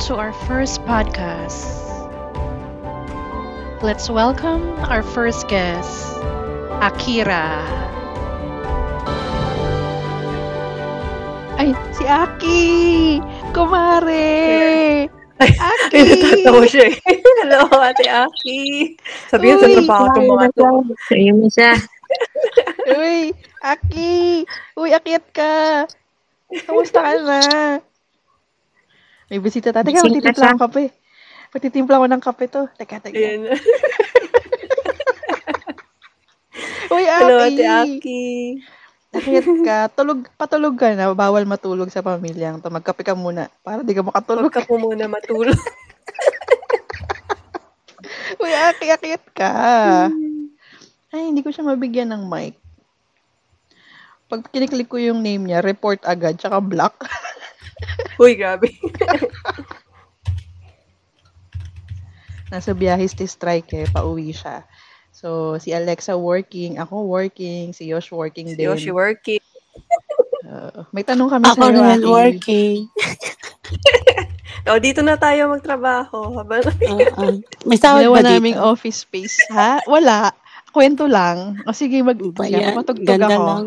Welcome to our first podcast. Let's welcome our first guest, Akira. Ay, si Aki! Kumare! Aki! Ay, natatawa siya eh. Hello, Ate Aki. Sabihin sa Uy, trabaho itong mga to. Sa'yo mo siya. Uy, Aki! Uy, akyat ka! Kamusta ka na? May bisita tayo. Teka, magtitimpla ako kape. Magtitimpla ko ng kape to. Teka, teka. Ayan. Uy, Aki! Hello, Ate Aki. Akyat ka. Tulog, patulog ka na. Bawal matulog sa pamilyang to. Magkape ka muna. Para di ka makatulog. Huwag ka po muna matulog. Uy, Aki, akyat ka. Ay, hindi ko siya mabigyan ng mic. Pag kiniklik ko yung name niya, report agad, tsaka block. Uy, grabe. Nasa biyahe si Strike eh, pauwi siya. So, si Alexa working, ako working, si Yosh working din. Yoshi working. Uh, may tanong kami Ako sa'yo, naman Aki. working. O, dito na tayo magtrabaho. Habang Oo. May sahod ba naming dito? office space. Ha? Wala. Kwento lang. O sige, mag Ba yan, yan? patugtog Ganda ako. lang.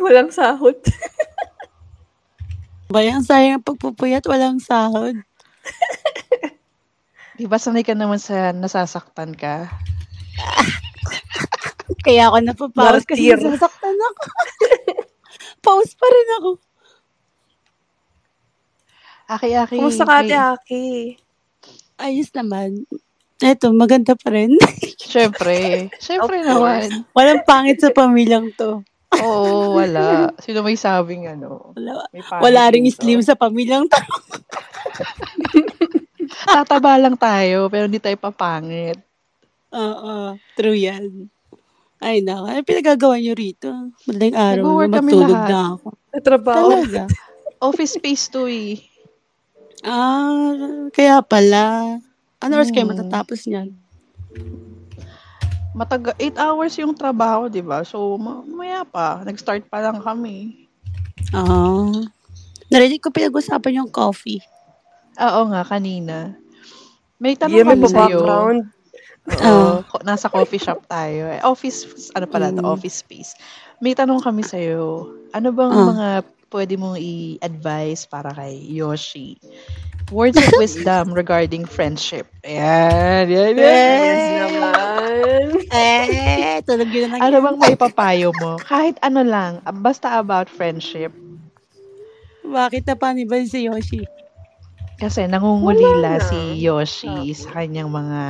walang sahod. Ba yan? Sayang ang pagpupuyat, walang sahod. Di ba sanay ka naman sa nasasaktan ka? Kaya ako napapawis kasi Martir. nasasaktan ako. Pause pa rin ako. Aki, aki. Kumusta ka, Ate Aki? Ayos naman. Eto, maganda pa rin. Siyempre. Siyempre naman. Walang pangit sa pamilyang to. Oo, wala. Sino may sabing ano? Wala, May wala ring dito. slim sa pamilyang to. Tataba lang tayo, pero hindi tayo papangit. Oo, true yan. Ay, naku. Ano pinagagawa niyo rito? Madaling araw Nag-work matulog lahat. na ako. Natrabaho. Talaga? Office space to eh. Ah, kaya pala. Ano oras kayo Hmm. matatapos niyan? Mataga 8 hours yung trabaho, 'di ba? So, ma- maya pa, nag-start pa lang kami. Ah. Narinig ko pinag-usapan yung coffee. Oo nga kanina. May tanong Yeah, kami sa'yo. background. Oo, ko- nasa coffee shop tayo. Eh, Office, ano pala to, Mm. office space. May tanong kami sa'yo. Ano bang Ah. mga pwede mong i-advise para kay Yoshi? Words of wisdom regarding friendship. Ayan, yan, yan. Yes naman. Eh, tulog yun na lang. Ano bang may papayo mo? Kahit ano lang, basta about friendship. Bakit na paano ba si Yoshi? Kasi nangungulila Wala na. si Yoshi sa kanyang mga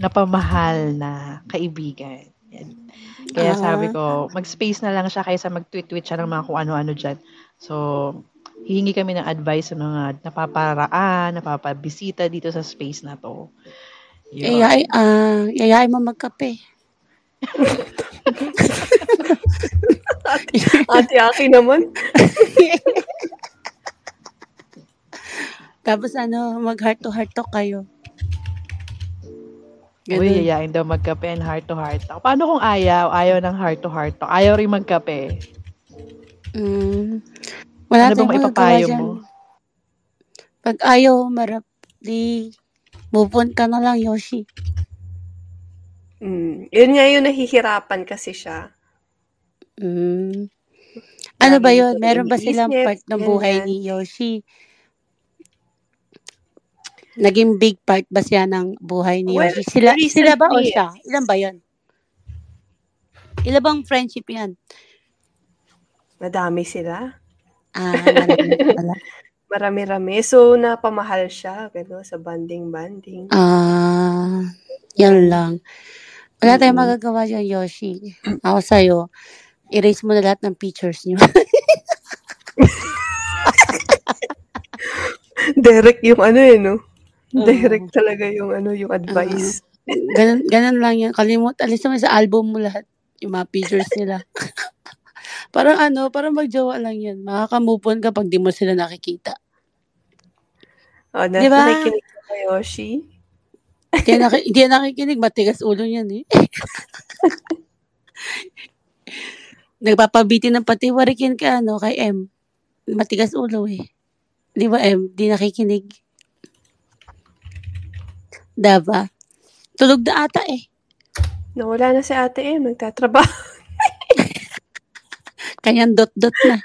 napamahal na kaibigan. Yan. Kaya Ah. sabi ko, mag-space na lang siya kaysa mag-tweet-tweet siya ng mga kung ano-ano dyan. So, hihingi kami ng advice sa mga napaparaan, napapabisita dito sa space na to. Yun. Yayay, ah, yayay mo magkape. Ate Aki naman. Tapos ano, mag heart to heart talk kayo. Uy, Ganun. yayain daw magkape and heart to heart talk. Paano kung ayaw? Ayaw ng heart to heart talk. Ayaw rin magkape. Mm. Wala ano bang dyan. mo? Pag ayaw marap, di move on ka na lang, Yoshi. Mm. Yun nga yung nahihirapan kasi siya. Mm. Ano ba yun? Meron ba silang part ng buhay ni Yoshi? Naging big part ba siya ng buhay ni Well? Sila, sila ba o siya? Ilan ba yun? Ilan bang friendship yan? Madami sila. Ah, marami pala. Marami-rami. So, napamahal siya. Pero sa banding-banding. Ah, yan lang. Wala tayong magagawa dyan, Yoshi. Ako sa'yo, erase mo na lahat ng pictures niyo. Direct yung ano eh, no? Oo. Direct talaga yung ano, yung advice. ganun, ganun lang yan. Kalimut, alis naman sa album mo lahat. Yung mga pictures nila. parang ano, parang magjowa lang yan. Makaka-move on kapag di mo sila nakikita. Oh, na, Di ba? nakikinig ka kay Yoshi? Hindi naki- yan nakikinig, matigas ulo yan eh. Nagpapabitin ng pati warikin ka ano, kay M. Matigas ulo eh. Di ba, Em? Di nakikinig. Diba? Tulog na ata eh. Nawala na si ate M. Nagtatrabaho. Kaya dot-dot na.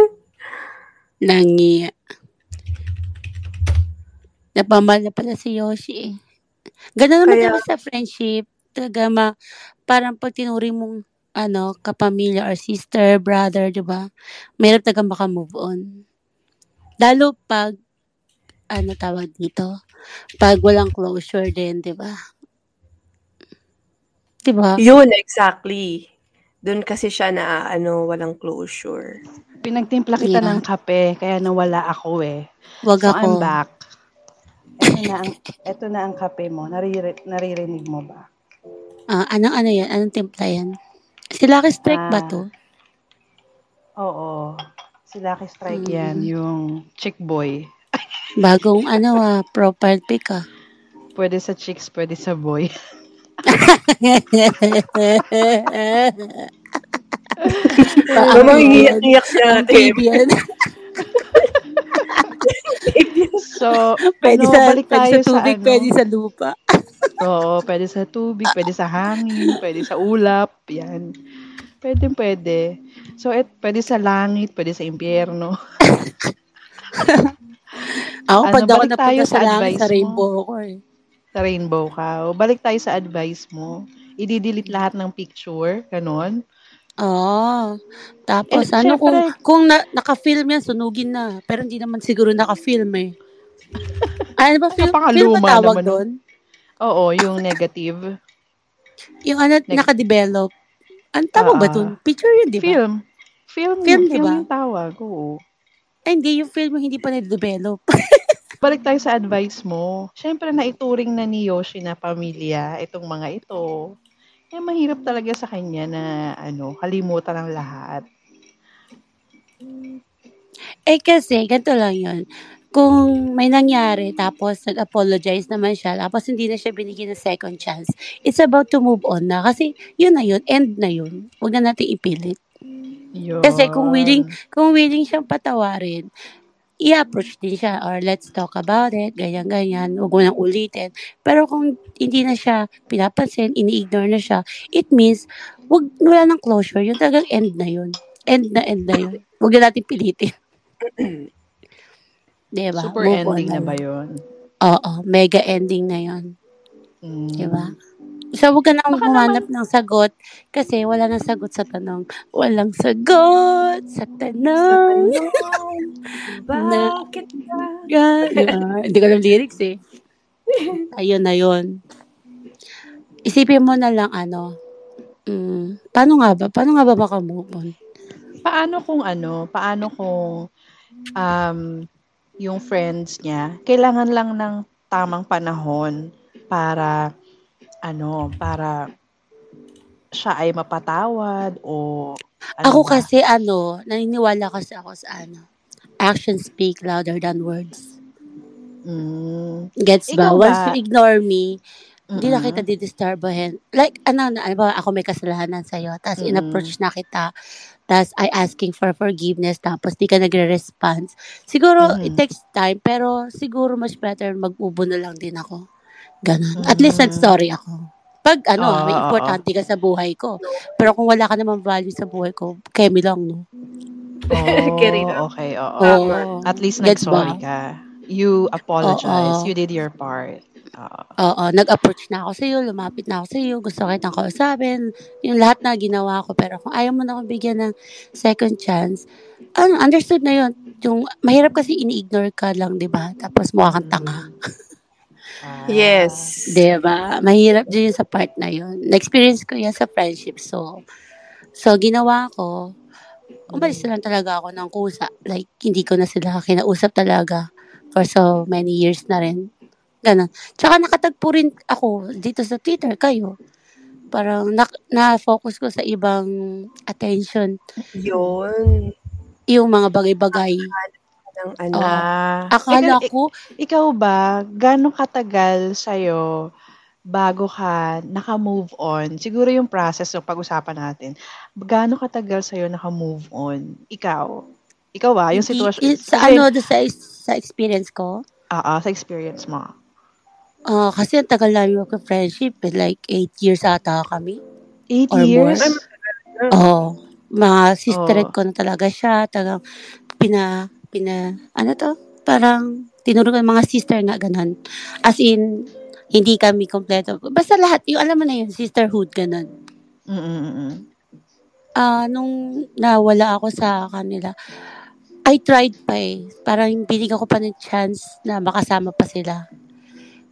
Nangi. Napamahal na pala si Yoshi eh. Ganun naman Kaya- sa friendship. Talaga ma, parang pag tinuri mong ano, kapamilya or sister, brother, di ba? Mahirap talaga makamove on. Lalo pag, ano tawag dito? Pag walang closure din, di ba? Di ba? Yun, exactly. Doon kasi siya na, ano, walang closure. Pinagtimpla kita Yeah. ng kape, kaya nawala ako eh. Wag So, ako. I'm back. Ito na ang, ito na ang kape mo. Nariri, naririnig mo ba? Ah, anong ano yan? Anong timpla yan? Si Lucky Strike ba Ah. to? Oo. Si Lucky Strike Mm. yan, yung chick boy. Bagong ano ah, profile pic ah. Pwede sa chicks, pwede sa boy. Paano Mamang yan? iiyak si Ang ate M. baby yan. So, Pwede ano, sa, balik pwede tayo sa tubig, ano. pwede sa lupa. Oo, pwede sa tubig, pwede sa hangin, pwede sa ulap, yan. Pwede, pwede. So, it, pwede sa langit, pwede sa impyerno. Ako, Ano, pag ako napunta sa advice sa mo. rainbow ako eh. Sa rainbow ka. O, balik tayo sa advice mo. I-delete lahat ng picture, ganon. Oo. Tapos Eh, ano kung syempre. kung na, naka-film yan, sunugin na. Pero hindi naman siguro naka-film eh. Ano ba film? Film ba tawag doon? Oo, yung negative. Yung ano, Neg- naka-develop. Ano tawag ba Ah, doon? Picture yun, di ba? Film. Film, Film, film, di ba? yung tawag. Oo. Ay, hindi. Yung film yung hindi pa na-develop. Balik tayo sa advice mo. Siyempre, naituring na ni Yoshi na pamilya itong mga ito. Eh, mahirap talaga sa kanya na ano, kalimutan ang lahat. eh kasi, ganito lang yun. Kung may nangyari, tapos nag-apologize naman siya, tapos hindi na siya binigyan ng second chance, it's about to move on na. Kasi yun na yun, end na yun. Huwag na natin ipilit. Yun. Kasi kung willing, kung willing siyang patawarin, i-approach din siya or let's talk about it, ganyan-ganyan, huwag mo nang ulitin. Pero kung hindi na siya pinapansin, ini-ignore na siya, it means, wag, wala nang closure, yun talagang end na yun. End na end na yun. Huwag na natin pilitin. diba? Super Move ending na ba yun? Oo, mega ending na yun. Mm. Diba? So, huwag ka nang Baka humanap ng sagot kasi wala nang sagot sa tanong. Walang sagot sa Sa tanong. tanong, bakit yeah. Hindi ko alam lyrics eh. Ayun na yun. Isipin mo na lang ano, mm, paano nga ba? Paano nga ba makamove on? Paano kung ano, paano kung um, yung friends niya, kailangan lang ng tamang panahon para ano, para siya ay mapatawad o ano Ako ba? kasi ano, naniniwala kasi ako sa ano, actions speak louder than words. Mm, Gets ba? Ikaw ba? Once you ignore me, hindi na mm-mm. kita didisturbohin. Like, ano, na, ano ba, ako may kasalanan sa'yo, tapos Mm. in-approach na kita, tapos I asking for forgiveness, tapos di ka nagre-response. Siguro, it Mhm. takes time, pero siguro mas better mag-ubo na lang din ako. Ganon. At least Mhm. nag-sorry ako. Pag ano, Oo, may oo, importante ka sa buhay ko. Pero kung wala ka naman value sa buhay ko, kemi lang, no? Oh, okay, oo. Oo. At least nag-sorry ka. You apologize. Oo. You did your part. Oo. Oo, nag-approach na ako sa iyo, lumapit na ako sa iyo, gusto kitang kausapin, yung lahat na ginawa ko. Pero kung ayaw mo na akong bigyan ng second chance, ano, understood na yun. Yung, mahirap kasi ini-ignore ka lang, di ba? Tapos mukha kang tanga. Ah, Yes. Di ba? Mahirap din yun sa part na yun. Na-experience ko yan sa friendship. So, so ginawa ko, umalis na lang talaga ako ng kusa. Like, hindi ko na sila kinausap talaga for so many years na rin. Ganon. Tsaka nakatagpo rin ako dito sa Twitter, kayo. Parang na, na-focus ko sa ibang attention, Yun. yung mga bagay-bagay. Ng ano. Oo. Ah, Akala ikaw, ko, ikaw ba, gano'ng katagal sa'yo bago ka naka-move on? Siguro yung process ng pag-usapan natin. Gano'ng katagal sa'yo naka-move on? Ikaw? Ikaw ba, yung sitwasyon, it, sa kasi, ano, sa, sa experience ko, ah, ah, sa experience mo. ah kasi ang tagal namin magka-friendship, eh, like 8 years ata kami. Eight Or more. years? Oo. mga sister Oo. ko na talaga siya. Tagang pina, pina, ano to? Parang tinurugan mga sister nga ganun. As in, hindi kami kompleto. Basta lahat, yung alam mo na yun, sisterhood, ganun. Mm-mm-mm. Ah, nung nawala ako sa kanila, I tried pa eh. Parang binigyan ko pa ng chance na makasama pa sila.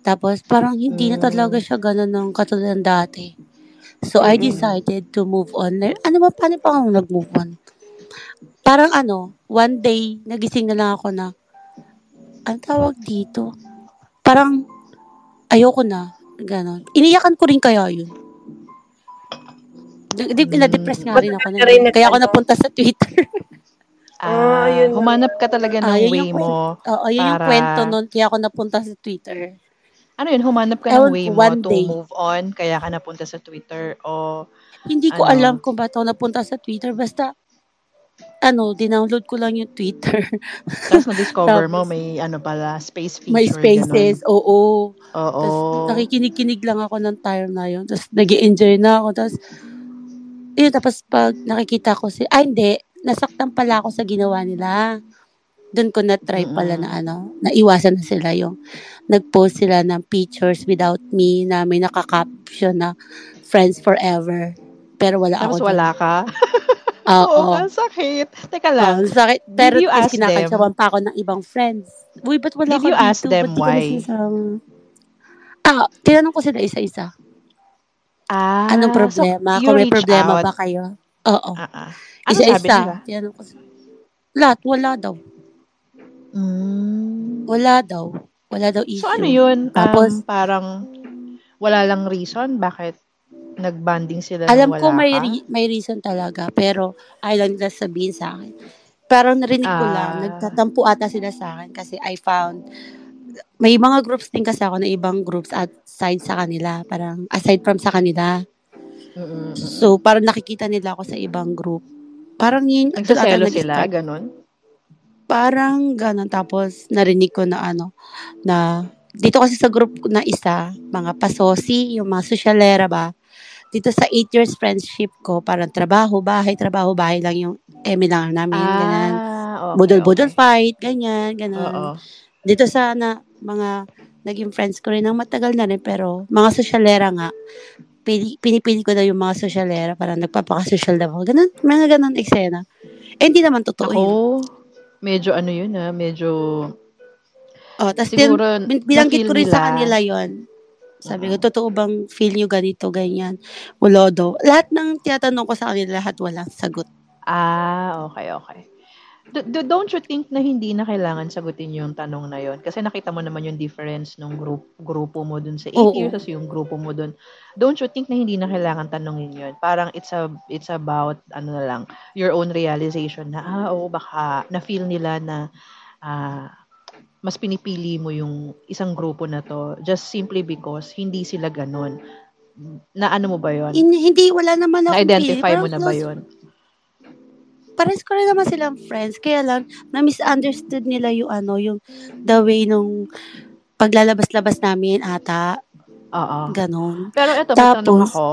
Tapos parang hindi na talaga Mm. siya ganun ng katulad ng dati. So I Mm-mm. decided to move on. Ano ba, paano pa ako nag-move on? Parang ano, one day, nagising na lang ako na, ang tawag dito? Parang, ayoko na. Ganon. Iniyakan ko rin kaya yun. Di, di, na-depress nga rin ako. Rin Na, kaya ako napunta sa Twitter. Ah, Ah, yun na. humanap ka talaga ng Ah, way yung kwento. mo. Oo, yun yung para- kwento nun. Kaya ako napunta sa Twitter. Ano yun, humanap ka Ewan ng way mo one to day. move on, kaya ka napunta sa Twitter o Hindi ko Ano? alam kung ba't ako napunta sa Twitter. Basta, ano, dinownload ko lang yung Twitter. tapos na-discover mo Tapos, may ano pala, space feature. May spaces, oo. Ganun. Oo. Tapos nakikinig-kinig lang ako ng time na yun. Tapos nag enjoy na ako. Tapos, yun, tapos pag nakikita ko si, ay hindi, nasaktan pala ako sa ginawa nila. Doon ko na-try pala na ano, naiwasan na sila yung nag-post sila ng pictures without me na may nakaka-caption na friends forever. Pero wala Tapos ako doon. wala ka? Oo. Oo, ang sakit. Teka lang. sakit. Pero Did you ask pa ako ng ibang friends. Uy, ba't wala Did you ask dito? them Ba't why? Ah, tinanong ko sila isa-isa. Ah, Anong so problema? you Kung may problema out. ba kayo? Oo. Ah. Ano sabi Isa-isa. nila? Tinanong ko sila. Lahat, wala daw. Mm. Wala daw. Wala daw issue. So ano yun? Tapos, um, parang wala lang reason bakit nagbanding sila alam na ko wala may ka? re- may reason talaga, pero ayaw nila sabihin sa akin. Pero narinig ko lang, Ah. nagtatampo ata sila sa akin kasi I found, may mga groups din kasi ako na ibang groups aside sa kanila, parang aside from sa kanila. Mm-mm. So, parang nakikita nila ako sa ibang group. Parang yun, Nagsaselo sila, nag-start. ganun? Parang ganun. Tapos, narinig ko na ano, na dito kasi sa group na isa, mga pasosi, yung mga sosyalera ba, dito sa 8 years friendship ko, parang trabaho, bahay, trabaho, bahay lang yung eme lang namin, ganyan. Ah, okay, Budol-budol okay. fight, ganyan, Oo. ganun. Dito sa na, mga naging friends ko rin ng matagal na rin, pero mga sosyalera nga, pili, pinipili ko daw yung mga sosyalera, parang nagpapakasosyal daw ako. Ganun, mga ganun eksena. Eh, hindi naman totoo Ako, yun. medyo ano yun ah, medyo Oh, tapos din, binanggit ko rin sa nila. kanila yon Sabi ko, Oo. totoo bang feel nyo ganito, ganyan? Wala daw. Lahat ng tinatanong ko sa kanila, lahat walang sagot. Ah, okay, okay. D- d- don't you think na hindi na kailangan sagutin yung tanong na yon? Kasi nakita mo naman yung difference ng group, grupo mo dun sa 8 Oo. years, tapos yung grupo mo dun. Don't you think na hindi na kailangan tanongin yon? Parang it's a it's about ano na lang, your own realization na ah, oo, baka na-feel nila na ah, mas pinipili mo yung isang grupo na to just simply because hindi sila ganon. Na ano mo ba yon? In, hindi, wala naman pili. Na-identify mo na ba yon? Pares ko rin naman silang friends. Kaya lang, na-misunderstood nila yung ano, yung the way nung paglalabas-labas namin ata. Oo. Ganon. Pero eto, may tanong Tapos, ako.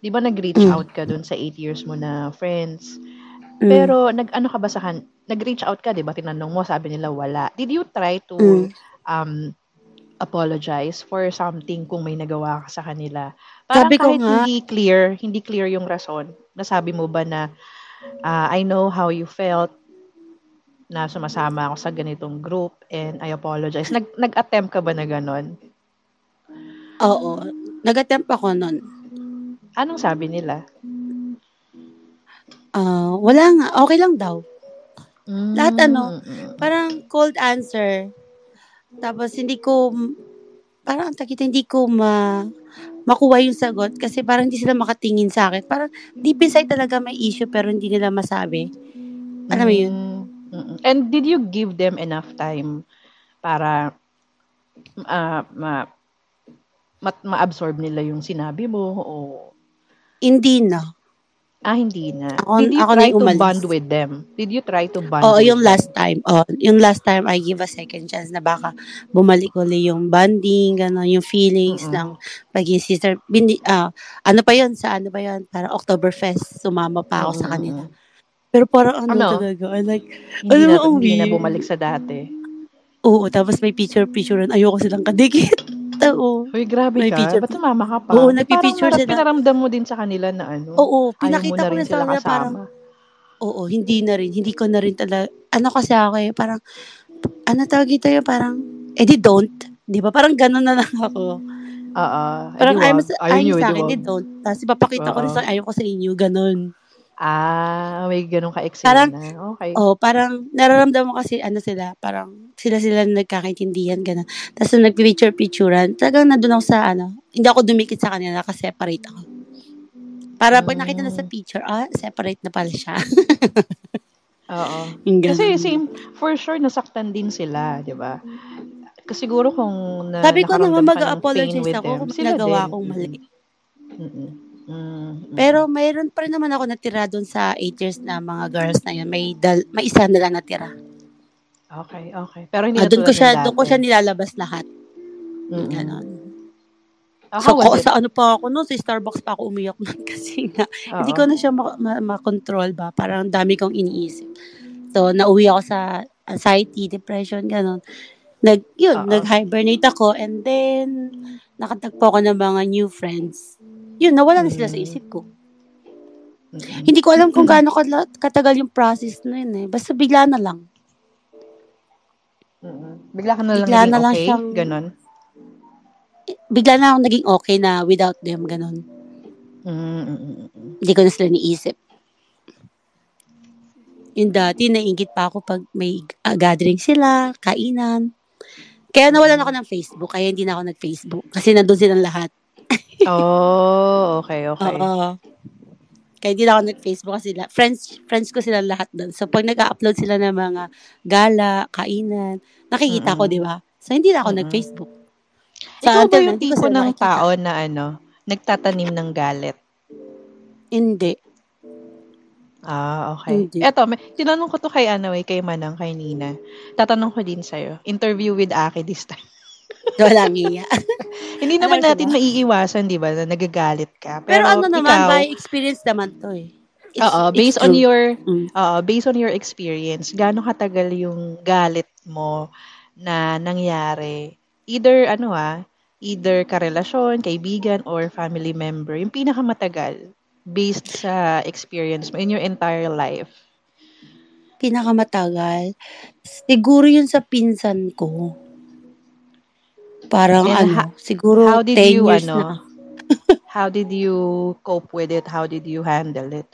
Di ba nag-reach Mm. out ka dun sa 8 years mo na friends? Mm, Pero nag-ano ka ba sa kan nag-reach out ka, di ba? Tinanong mo, sabi nila wala. Did you try to mm. um apologize for something kung may nagawa ka sa kanila? Parang Sabi ko kahit nga, hindi clear, hindi clear yung rason. Nasabi mo ba na ah, I know how you felt na sumasama ako sa ganitong group and I apologize. Nag nag-attempt ka ba na ganon? oo, nag-attempt ako nun. Anong sabi nila? Ah, wala nga, okay lang daw. Lahat ano, Mm, parang cold answer. Tapos hindi ko parang ang takit hindi ko ma makuha yung sagot kasi parang hindi sila makatingin sa akin. Parang deep inside talaga may issue pero hindi nila masabi. Alam mo yun? Mm, mm. And did you give them enough time para ah, ma, ma, ma-absorb nila yung sinabi mo o Hindi na. Ah, hindi na. Ako- Did you ako try to umalis. bond with them? Did you try to bond Oo, with yung them? last time. Oh, yung last time I give a second chance na baka bumalik uli yung bonding, gano'n, yung feelings Mm-mm. ng pagiging sister. Bindi, ah, ano pa yun? Sa ano pa yun? Para Oktoberfest, sumama pa ako sa kanila. Pero parang ano, Ano? talaga, I like, Hindi Alam na, ang hindi na bumalik sa dati. oo, tapos may picture-picture, ayoko silang kadikit. Oo. Uy, grabe May ka. picture- Ba't sumama ka pa? Oo, Eh, nagpipicture parang sila. pinaramdam mo din sa kanila na ano. Oo, ayaw pinakita na ko na sa kanila parang, oo, hindi na rin, hindi ko na rin talaga, ano kasi ako eh, parang, ano tawag ito yung parang, eh di don't. Di ba? Parang gano'n na lang ako. Oo. Parang Edi ayaw, wag. mo sa- Ayaw ayaw nyo, sa edi akin, wag. di don't. Tapos ipapakita ko rin Oo. sa ayaw ko sa inyo, gano'n. Ah, may ganun ka Parang-. Okay. Oh, parang nararamdaman ko kasi ano sila, parang sila-sila na nagkakaintindihan, gano'n. Tapos nung nag-picture-picturean, talagang nandun ako sa ano, hindi ako dumikit sa kanila, nakaseparate ako. Para pag nakita na sa Mm. picture, ah, separate na pala siya. Oo. Kasi ganun. same, for sure, nasaktan din sila, di ba? Kasi siguro kung na, Sabi ko naman mag-apologize ako them, kung nagawa din. akong mali. Mm-mm. Mm-mm. Pero mayroon pa rin naman ako natira doon sa 8 years na mga girls na yun. May, dal, may isa na lang natira. Okay, okay. Pero hindi Ah, doon ko siya, doon ko siya nilalabas lahat. Mm-mm. Ganon. Ah, So, ko, sa ano pa ako noon, sa Starbucks pa ako umiyak nun kasi nga, hindi Oo. ko na siya ma- ma- ma-control ba. Parang dami kong iniisip. So, nauwi ako sa anxiety, depression, ganon. Nag, yun, Oo. nag-hibernate ako and then, nakatagpo ako ng mga new friends. Yun, nawala na sila sa Mm. isip ko. Mm-mm. Hindi ko alam kung gaano kala- katagal yung process na yun eh. Basta bigla na lang. Mm-mm. Bigla ka na lang Bigla naging na lang okay? siyang- Ganon? Bigla na akong naging okay na without them, ganon. Mm-mm. Hindi ko na sila niisip. Yung dati, naingit pa ako pag may ah, gathering sila, kainan. Kaya nawalan ako ng Facebook, kaya hindi na ako nag-Facebook. Kasi nandun silang lahat. Oh, okay, okay. Oo. Kaya hindi na ako nag-Facebook kasi la- friends, friends ko sila lahat doon. So, pag nag-upload sila ng mga gala, kainan, nakikita ko, Mm-mm. di ba? So, hindi na ako Mm-mm. nag-Facebook. So, Ikaw ba yung tipo sila ng nakikita. tao na ano, nagtatanim ng galit? Hindi. Ah, okay. Hindi. Eto, may, tinanong ko to kay ano eh, kay Manang, kay Nina. Tatanong ko din sa'yo. Interview with Aki this time. Walang iya. Hindi naman ko natin ba? maiiwasan, di ba, na nagagalit ka. Pero, Pero, ano naman, ikaw, by experience naman to eh. It's- Oo, it's based on true. your Mm. Oo, based on your experience, gaano katagal yung galit mo na nangyari? Either ano ah, either karelasyon, kaibigan or family member, yung pinakamatagal based sa experience mo in your entire life. Pinakamatagal. Siguro yun sa pinsan ko. Parang And ano, ha- siguro How did 10 you years ano? na. how did you cope with it? How did you handle it?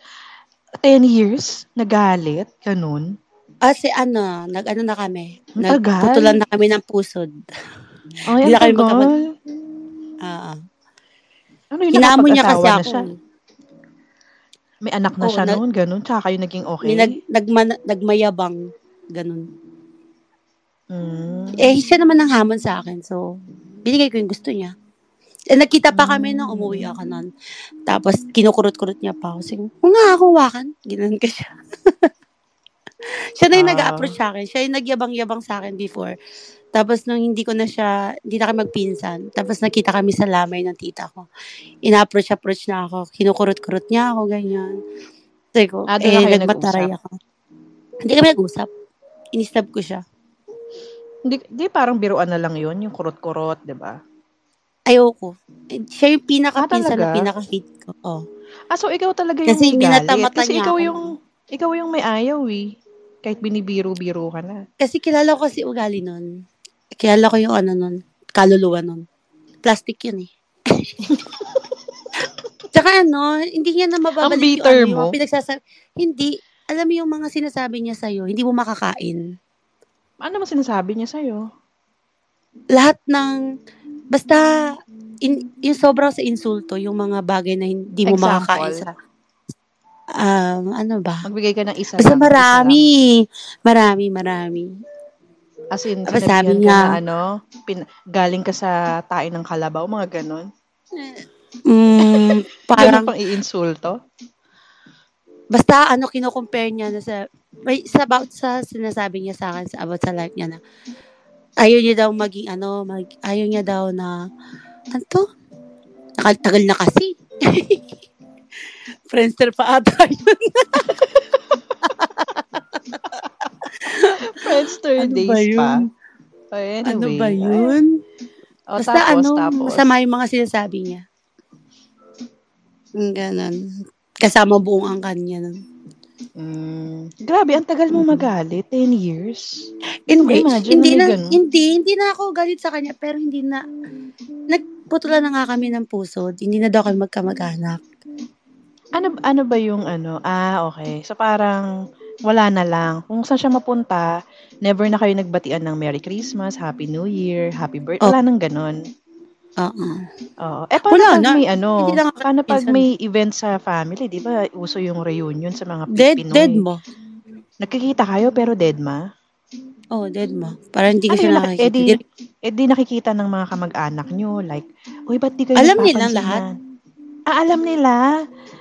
10 years? Nagalit? Ganun? Kasi ano, nag-ano na kami. Nagputulan na kami ng pusod. Ay, Hindi na kami magkapag- Ah, Ano yung hinamon niya kasi ako. siya? May anak na Oo, siya nag- noon, ganun. Tsaka kayo naging okay. Nag, nagman- nagmayabang. Ganun. Mm. Eh, siya naman ang hamon sa akin. So, binigay ko yung gusto niya. Eh, nagkita pa kami nung Mm. umuwi ako nun. Tapos, kinukurot-kurot niya pa ako. Sige, kung nga ako wakan. Ginan ko siya. siya na yung Ah. nag-approach sa akin. Siya yung nagyabang-yabang sa akin before. Tapos, nung hindi ko na siya, hindi na kami magpinsan. Tapos, nakita kami sa lamay ng tita ko. Ina-approach-approach na ako. Kinukurot-kurot niya ako, ganyan. Sabi ko, Ah, na eh, kayo nagmataray nag-usap? ako. Hindi kami nag-usap. Inistab ko siya. Hindi, di parang biruan na lang yun, yung kurot-kurot, di ba? Ayoko. Siya yung pinaka-pinsan Ah, na pinaka-hate ko. Oh. Ah, so ikaw talaga yung Kasi may galit. Kasi ikaw ako. yung, ikaw yung may ayaw eh. Kahit binibiro-biro ka na. Kasi kilala ko kasi ugali nun. Kilala ko yung ano nun. Kaluluwa nun. Plastic yun eh. Tsaka ano, hindi niya na mababalik Ang bitter yung, ano, mo? yung. Hindi. Alam mo yung mga sinasabi niya sa'yo, hindi mo makakain. Ano naman sinasabi niya sa'yo? Lahat ng, basta, in, yung sobrang sa insulto, yung mga bagay na hindi mo Example? makakain sa, um, ano ba? Magbigay ka ng isa Basta lang. isa marami. Marami, marami. lang. As in, sinabihan sabi ka niya- na ano, pin, galing ka sa tain ng kalabaw, mga ganon. Mm, parang, pang iinsulto. basta ano, kino-compare niya na sa, may, sa about sa sinasabi niya sa akin sa about sa life niya na, ayaw niya daw maging ano, mag, ayaw niya daw na, ano to? Nakatagal na kasi. Friendster pa ata yun. Friendster Ano days pa. yun? Oh, anyway. Ano ba yun? Oh, Basta tapos, ano, tapos. masama yung mga sinasabi niya. Ganon. Kasama buong ang kanya nun. Mm, grabe, ang tagal mo magalit. 10 years. Hindi, Imagine hindi na ganun. hindi, hindi na ako galit sa kanya, pero hindi na, nagputulan na nga kami ng puso, hindi na daw kami magkamag-anak. Ano, ano ba yung ano? Ah, okay. So parang wala na lang. Kung saan siya mapunta, never na kayo nagbatian ng Merry Christmas, Happy New Year, Happy Birthday. Oh. Wala nang ganun. Oo. Oo. Eh, paano Wala pag na. may ano? Hindi lang Paano pag minsan. may event sa family? Di ba, uso yung reunion sa mga Dead, Pinoy. dead mo. Nagkikita kayo pero dead ma? Oh, dead mo. Para hindi ka Ano nakakita. Eh di, eh di nakikita ng mga kamag-anak nyo. Like, uy, ba't di kayo Alam nagpapansinan?" lahat. Ah, alam nila.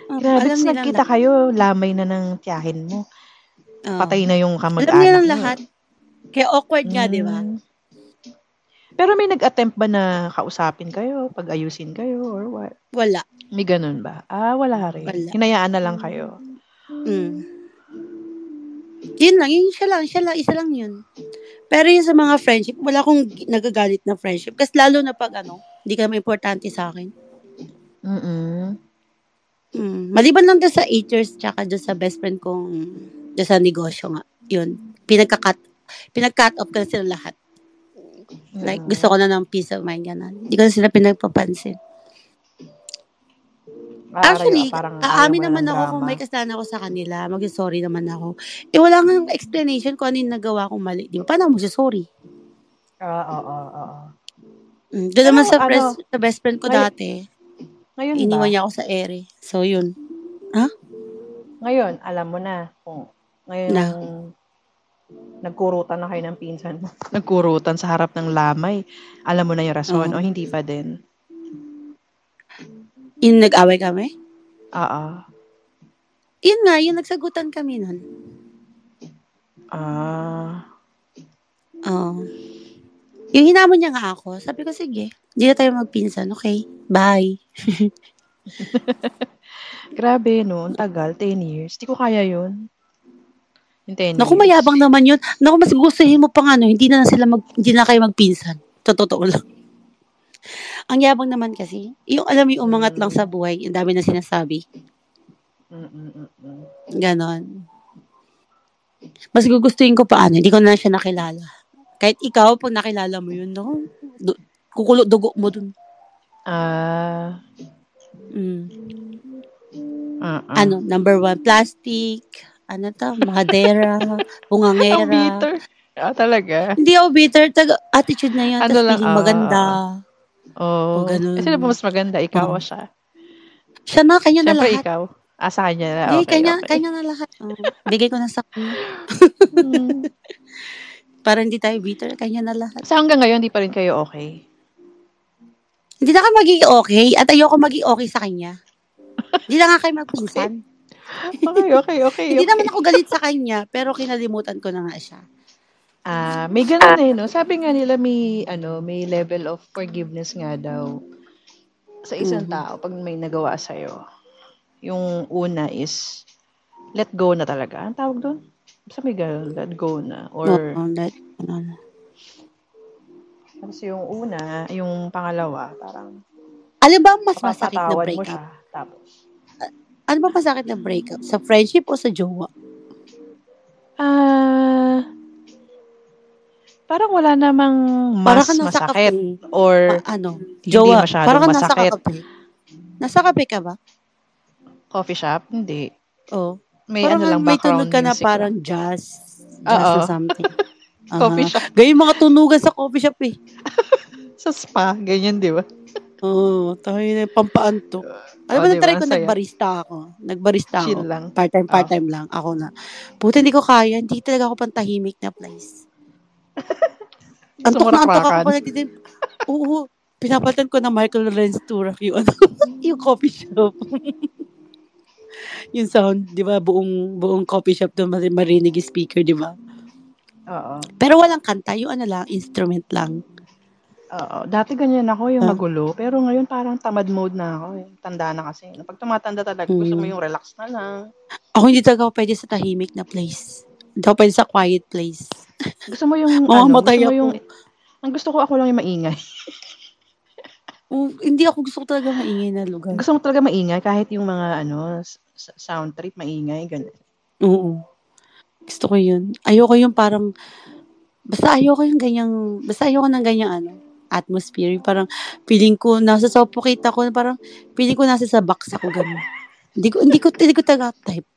Oh, Grabe, alam nagkita lahat. kayo, lamay na ng tiyahin mo. Oo. Patay na yung kamag-anak Alam nyo. lahat. Kaya awkward nga, di ba? Pero may nag-attempt ba na kausapin kayo, pag-ayusin kayo, or what? Wala. May ganun ba? Ah, wala rin. Wala. Hinayaan na lang kayo. Mm. Yun lang, yun siya lang, siya lang, isa lang yun. Pero yung sa mga friendship, wala akong nagagalit na friendship. Kasi lalo na pag ano, hindi ka importante sa akin. Mm-mm. Mm. Maliban lang doon sa 8 years, tsaka doon sa best friend kong, doon sa negosyo nga. Yun. Pinagka-cut, pinag-cut off ko na sila lahat. Like, Mm. gusto ko na ng peace of mind, ganun. Hindi ko na sila pinagpapansin. Ah, Actually, parang aamin naman ako drama. kung may kasalanan ako sa kanila. Mag-sorry naman ako. Eh, wala nga explanation kung ano yung nagawa kong mali. Di ba? Paano ako mag-sorry? Ah, oo, oo, oo. Mm. Doon naman sa, ano, pres- sa best friend ko may- dati, Ngayon iniwan ba? niya ako sa ere. So, yun. Ngayon, alam mo na kung ngayon Na. Nagkurutan na kayo ng pinsan mo. nagkurutan sa harap ng lamay. Alam mo na yung rason Oo. o hindi pa din. Yung nag-away kami. Oo. Yun nga, yung nagsagutan kami nun. Ah. Oo. Yung hinamon niya nga ako, sabi ko, sige, hindi na tayo magpinsan. Okay, bye. Grabe, no? Ang tagal. 10 years. Di ko kaya yun. 10 Naku, mayabang naman yun. Naku, mas gustuhin mo pang ano, hindi na, na sila mag, hindi na kayo magpinsan. Sa totoo lang. Ang yabang naman kasi, yung alam mo yung umangat lang sa buhay, yung dami na sinasabi. Ganon. Mas gugustuhin ko pa ano, hindi ko na siya nakilala. Kahit ikaw, pag nakilala mo yun, no? Du- kukulo dugo mo dun. Ah. Mm. ah, ah. Ano, number one, plastic, ano to, madera, Ang bungangera. bitter. Ah, talaga. Hindi ako bitter, taga attitude na yan, Ano lang, feeling ah, maganda. Oh. Oh, ganun. Eh, sino ba mas maganda? Ikaw Oh. o siya? Siya na, kanya na Siyempre lahat. ikaw. Ah, sa kanya na. Hindi, Okay, kanya, okay. kanya na lahat. Oh, bigay ko na sa kanya. Hmm. Para hindi tayo bitter, kanya na lahat. So hanggang ngayon, di pa rin kayo okay? Hindi na ka magiging okay at ayoko maging okay sa kanya. Hindi na nga kayo magpinsan. Okay, okay, okay. Hindi okay. naman ako galit sa kanya, pero kinalimutan ko na nga siya. Ah, may ganun eh, no? Sabi nga nila may, ano, may level of forgiveness nga daw sa isang Mhm. tao pag may nagawa sa'yo. Yung una is, let go na talaga. Ang tawag doon? Basta may ganun, let go na. Or, Oo, that, ano, tapos yung una, yung pangalawa, parang, Alam ba ang mas masakit na papatawad mo breakup? siya. Tapos, Ano ba masakit na breakup? Sa friendship o sa jowa? ah, parang wala namang mas nasa masakit. kape. Or, Pa- ano? hindi Jowa. masyadong Para ka nasa masakit. kape. Nasa kape ka ba? coffee shop? Hindi. Oo. May parang ano lang, may background tunog ka na music parang jazz. Jazz Oo. or something. Coffee Aha. shop. Ganyan mga tunugan sa coffee shop eh. Sa spa, ganyan, di ba? Oo, tayo na pampaantok. Alam Oh, mo, di na-try ba? ko, saya. nagbarista ako. Nagbarista Chill ako. lang. Part-time, part-time lang. Ako na. Puta, hindi ko kaya. Hindi talaga ako pantahimik na place. Antok na antok ako nagtitim. Oo. Pinapalitan ko na Michael Lorenz Turak yung, ano, yung coffee shop. yung sound, di ba, buong, buong coffee shop doon mari- marinig yung speaker, di ba? Oo. Pero walang kanta, yung ano lang, instrument lang. Oo. Dati ganyan ako, yung Ah. magulo. Pero ngayon parang tamad mode na ako. Eh. Tanda na kasi. Pag tumatanda talaga, gusto mo Hmm. yung relax na lang. Ako hindi talaga ako pwede sa tahimik na place. Hindi ako pwede sa quiet place. Gusto mo yung, ano, Mamamatay gusto mo yung, ang gusto ko ako lang yung maingay. Oh, hindi ako gusto ko talaga maingay na lugar. Gusto mo talaga maingay kahit yung mga ano, sound trip, maingay, ganun. Oo. Gusto ko yun. Ayoko yung parang, basta ayoko yung ganyang, basta ayoko ng ganyang ano, atmosphere. Parang feeling ko, nasa suffocate ako, parang feeling ko nasa sa box ako gano'n. Hindi ko, hindi ko, hindi ko talaga type.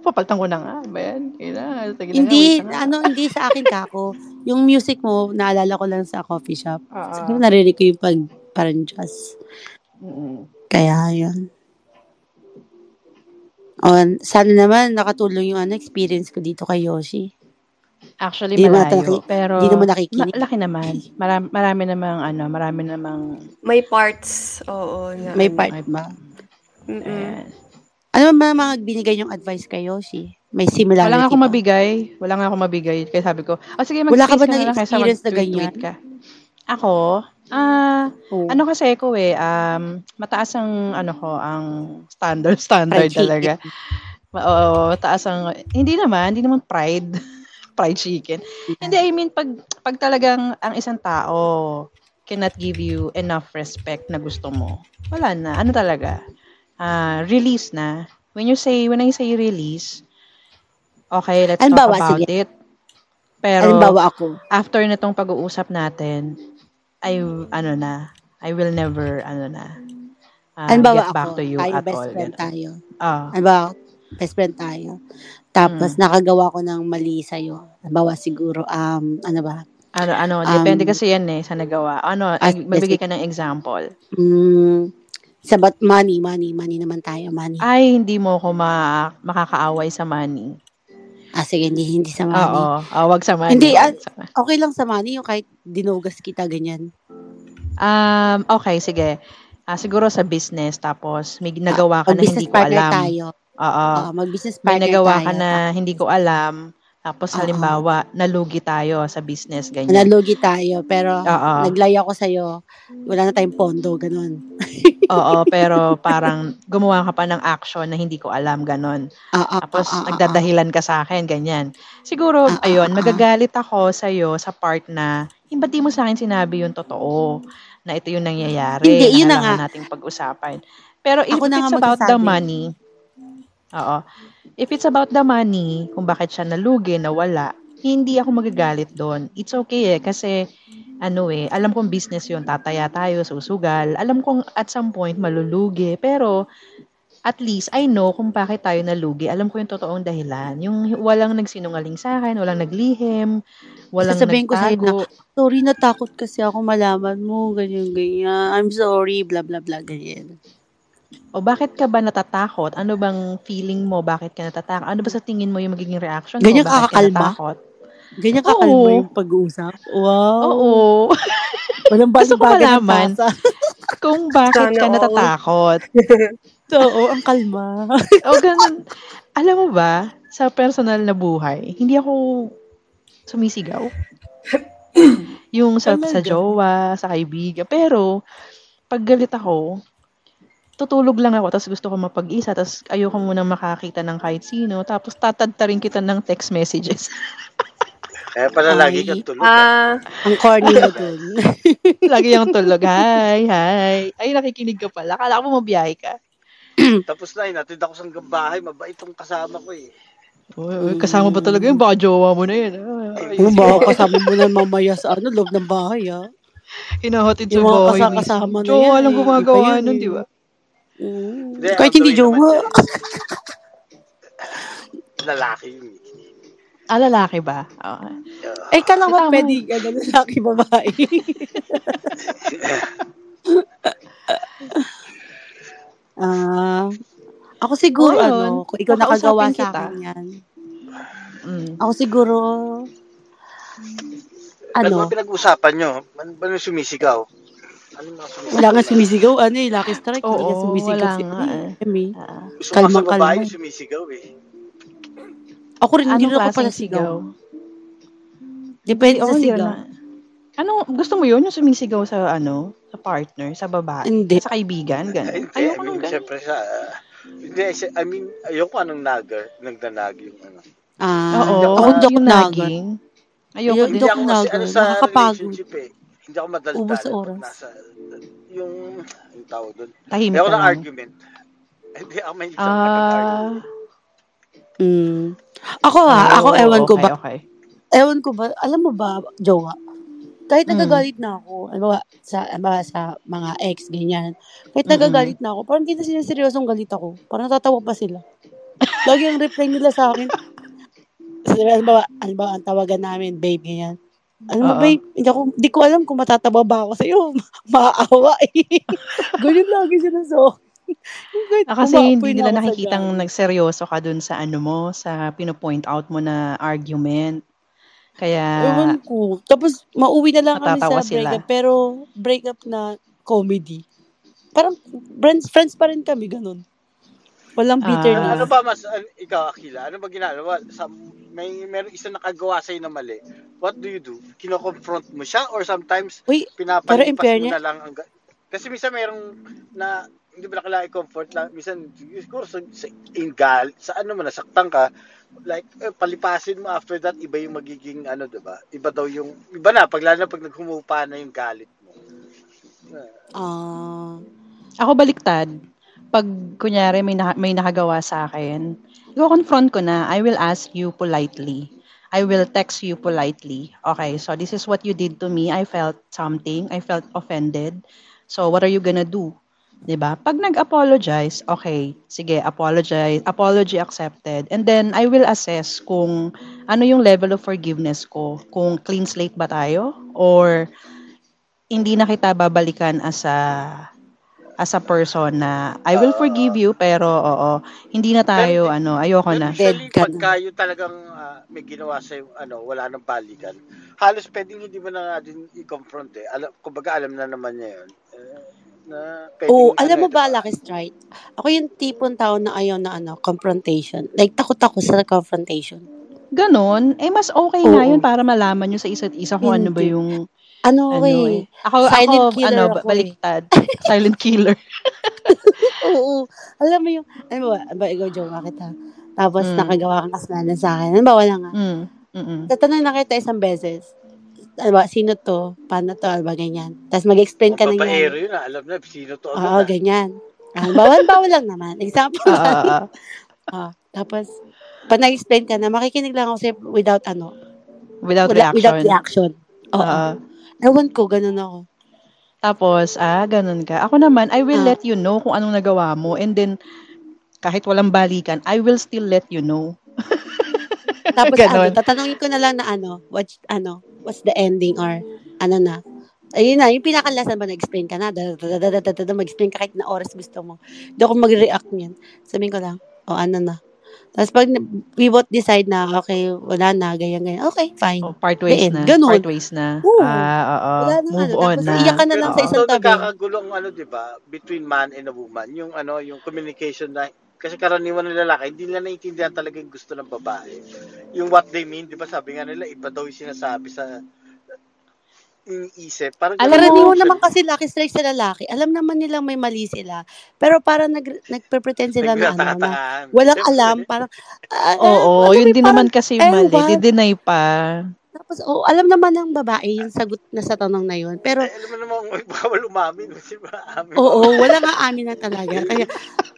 Papaltan ko na nga, yan? Ina, Hindi, nga. ano, hindi sa akin ka ako. Yung music mo, naalala ko lang sa coffee shop. Oo. Siguro narinig ko yung pag, parang jazz. Kaya, yun. O, sana naman nakatulong yung ano, experience ko dito kay Yoshi. Actually, Di naman malayo. naki- pero, di naman nakikinig. ma- laki naman. Marami, marami namang, ano, marami namang, May parts, oo. Na, May ano. part ba? Mm-mm. eh, Ano ba mga binigay yung advice kay Yoshi? May similarity wala nga ako ba? mabigay. Wala nga ako mabigay. Kaya sabi ko, oh, sige, Wala ka mag-space ba ka na lang kaysa nag-experience na ganyan? ka. Ako, ah, Oo. ano kasi ko eh, um, mataas ang, ano ko, ang standard, standard talaga. Oo, mataas ang, hindi naman, hindi naman pride. pride chicken. Hindi, I mean, pag, pag talagang ang isang tao cannot give you enough respect na gusto mo, wala na. Ano talaga? Ah, release na. When you say, when I say release, okay, let's Halimbawa, talk about sige. it. Pero, Halimbawa ako. after nitong pag-uusap natin, I, ano na, I will never, ano na, ah, Halimbawa get back ako. to you tayo at best all. friend ganun. tayo. Ah, Halimbawa, best friend tayo. Tapos, Mm. nakagawa ko ng mali sa'yo. Halimbawa, siguro, um, ano ba? ano, ano, depende Um, kasi yan eh, sa nagawa. Ano, Ah, ay, mabigay ka ng example. Mm, sa about money, money, money naman tayo, money. Ay, hindi mo ko ma makakaaway sa money. Ah, sige, hindi, hindi sa money. Oo, ah, wag sa money. Hindi, sa money. Okay lang sa money, yung kahit dinugas kita, ganyan. Um, okay, sige. Ah, siguro sa business, tapos may nagawa ka na Mag-business hindi ko partner alam. tayo. Oo. Ah, mag-business may partner nagawa tayo. ka na hindi ko alam. Tapos Oo. halimbawa, nalugi tayo sa business, ganyan. Nalugi tayo, pero Oo. naglaya ko sa'yo, wala na tayong pondo, ganun. Oo, pero parang gumawa ka pa ng action na hindi ko alam, ganon. Ah, ah, Tapos ah, ah, nagdadahilan ka sa akin, ganyan. Siguro, Ah, ah, ayun, ah, magagalit ako sa'yo sa part na, eh, ba't di mo sa akin sinabi yung totoo? Na ito yung nangyayari. Hindi, yun na kailangan nga. nating pag-usapan. Pero if Ako na it's nga about the magsasabi. money, oo. If it's about the money, kung bakit siya nalugi, nawala, hindi ako magagalit doon. It's okay eh, kasi ano eh, alam kong business yun, tataya tayo, susugal. Alam kong at some point malulugi, pero at least I know kung bakit tayo nalugi. Alam ko yung totoong dahilan. Yung walang nagsinungaling sa akin, walang naglihim, walang Sasabihin ko sa'yo nagtago. Sorry, natakot kasi ako malaman mo, ganyan, ganyan. I'm sorry, blah, blah, blah, ganyan. O bakit ka ba natatakot? Ano bang feeling mo? Bakit ka natatakot? Ano ba sa tingin mo yung magiging reaction mo? Ganyan ka kakakalma? natakot? Ganyan Oo. kakalma yung pag-uusap. Wow. Oo. Walang baling-baling ng. Kung bakit Sana ka natatakot. Oo, ang kalma. o ganun. Alam mo ba, sa personal na buhay, hindi ako sumisigaw. yung sa, sa jowa, sa kaibigan. Pero, pag galit ako, tutulog lang ako, tapos gusto ko mapag-isa, tapos ayoko munang makakita ng kahit sino, tapos tatadta rin kita ng text messages. Kaya pala lagi Ay. kang tulog. Ah, ah. Ang corny mo dun. Lagi yung tulog. Hi, hi. Ay, nakikinig ka pala. Kala ko mabiyahe ka. Tapos na, inatid ako sa hanggang bahay. Mabait tong kasama ko eh. Uy, uy, kasama ba talaga yun? Baka jowa mo na yun. Ay, Kung baka kasama mo na mamaya sa ano, loob ng bahay, ah. hinahatid sa Yung mga bahay kasa- kasama na Jowa yan lang eh. gumagawa nun, eh. di ba? Mm. Hindi, Kahit hindi jowa. Lalaki yun. Ah, lalaki ba? Okay. Eh, kala ko pwede, ano, lalaki babae. Ah, ako siguro, Oh, ano, kung ikaw nakagawa sa kita. akin yan. Mm. Ako siguro, Ano ano, ba pinag-usapan nyo? Ano ba yung sumisigaw? Ano Wala nga sumisigaw? sumisigaw. Ano eh, Lucky Strike. Oo, sumisigaw wala si nga eh. Emi. Ah, Gusto ko Kalma, sa babae kalma. sumisigaw eh. Ako rin, hindi anong rin ako klaseng pala sigaw? sigaw. Depende Oo, sa hindi sigaw. na. Ano, gusto mo yun? Yung sumisigaw sa ano? Sa partner? Sa babae? Hindi. Sa kaibigan? Ganun. Hindi, I Ayoko mean, nung ganun. syempre sa... ah, hindi, si- I mean, ayoko anong nagar, nagdanag yung ano. Ah, Oo, ako hindi ako yung nagan. nagging. Ayoko Ayun, din. Hindi ako kasi nagar, ano sa nakakapagod. relationship eh. Hindi ako madaldal. Ubus sa oras. Nasa, yung, yung tawag doon. Tahimik ako ka ng argument. Hindi ako mahilig sa. Ah, Mm. Ako ah, ako oo, ewan ko okay, ba, Okay. ewan ko ba, alam mo ba, jowa, kahit Mm. nagagalit na ako, ano ba, sa, ano ba, sa mga ex, ganyan, kahit nagagalit na ako, parang hindi na sila seryosong galit ako. Parang natatawa pa sila. Lagi ang reply nila sa akin. Kasi, ano ba, ano ba, ang tawagan namin, babe, ganyan. Ano Oo. babe, hindi, ako, hindi ko alam kung matatawa ba ako sa'yo. Maaawa eh. Ganyan lagi sila sa Ah, kasi hindi na nila sa nakikitang nagseryoso ka dun sa ano mo, sa pinopoint out mo na argument. Kaya, Ewan ko. Tapos, mauwi na lang kami sa sila. breakup. Pero, breakup na comedy. Parang, friends, friends pa rin kami, ganun. Walang Ah. bitterness. Ano ba mas, ano, ikaw Akila, ano ba ginagawa? Sa, may meron isa nakagawa sa'yo na mali. What do you do? Kino-confront mo siya or sometimes Uy, pinapalipas mo na lang ang... Kasi minsan merong na hindi ba nakala comfort lang minsan siguro sa, sa in gal sa ano mo nasaktan ka like eh, palipasin mo after that iba yung magiging ano 'di ba iba daw yung iba na pag lalo na pag naghumupa na yung galit mo ah, ako baliktad. Pag, kunyari, may, na, may nakagawa sa akin, i-confront ko na, I will ask you politely. I will text you politely. Okay, so this is what you did to me. I felt something. I felt offended. So, what are you gonna do? 'Di ba? Pag nag-apologize, okay, sige, apologize, apology accepted. And then, I will assess kung ano yung level of forgiveness ko. Kung clean slate ba tayo? Or hindi na kita babalikan as a as a person na I will forgive you pero oo hindi na tayo Pero- ano ayoko na Dead ka na. pagka yung talagang ah, may ginawa sa ano wala nang balikan halos pwedeng hindi mo na nga din i-confront eh alam kumbaga alam na naman niya yun eh, na pwedeng, Oo, alam mo ba, diba? Lucky Strike? Ako yung tipong tao na ayaw na ano, confrontation. Like, takot ako sa confrontation. ganun eh mas okay nga Oo. yun para malaman nyo sa isa't isa kung ano ba Hindi. yung Ano, ano eh. eh ako Silent ako killer ano ako eh. baliktad silent killer Oo. Alam mo yung, ano ba, ba ikaw, jowa kita. Tapos, Mm. nakagawa kang kasalanan sa akin. Ano ba, wala nga. mm mm Tatanong na kita isang beses. Ano ba, sino to? Paano to? Ano ba, ganyan. Tapos mag-explain ka na yan. yun ah, alam na sino to agad Oo, ah. ganyan. Ah, bawal, bawal lang naman. Example lang. ah. Ah, tapos, pag nag-explain ka na, makikinig lang ako sa'yo without ano, without wala- reaction without reaction. Oo. Ah, Ewan ko, ganun ako. Tapos, ah, ganun ka. Ako naman, I will Ah. let you know kung anong nagawa mo. And then, kahit walang balikan, I will still let you know. Tapos ano, tatanungin ko na lang na ano, what's, ano, what's the ending or ano na. Ayun na, yung pinakalasan ba na-explain ka na, mag-explain ka kahit na oras gusto mo. Hindi ako mag-react niyan. Sabihin ko lang, o ano na. Tapos pag we both decide na, okay, wala na, ganyan, ganyan, okay, fine. Oh, part ways na. Ganun. Part ways na. Oo. Ah, oo. Wala na, Move ano. on Tapos na. iyak ka na lang sa Oo. isang tabi. nagkakagulo ang ano, 'di ba, between man and a woman, yung ano, yung communication na kasi karaniwan ng lalaki, hindi nila naiintindihan talaga yung gusto ng babae. Yung what they mean, 'di ba? Sabi nga nila, iba daw yung sinasabi sa iniisip. Parang Alam ganun mo- siya. naman kasi lucky strike sa lalaki. Alam naman nilang may mali sila. Pero parang nag, nagpe-pretend sila na ano, na walang Siyempre. alam. Parang, ah, Oo, mo yun din naman kasi mali. ewan. Di-deny pa. Tapos, oh, alam naman ng babae yung sagot na sa tanong na yun. Pero, Ay, alam mo naman, bawal umamin. Di ba? Amin. oo, wala nga amin na talaga. Kaya,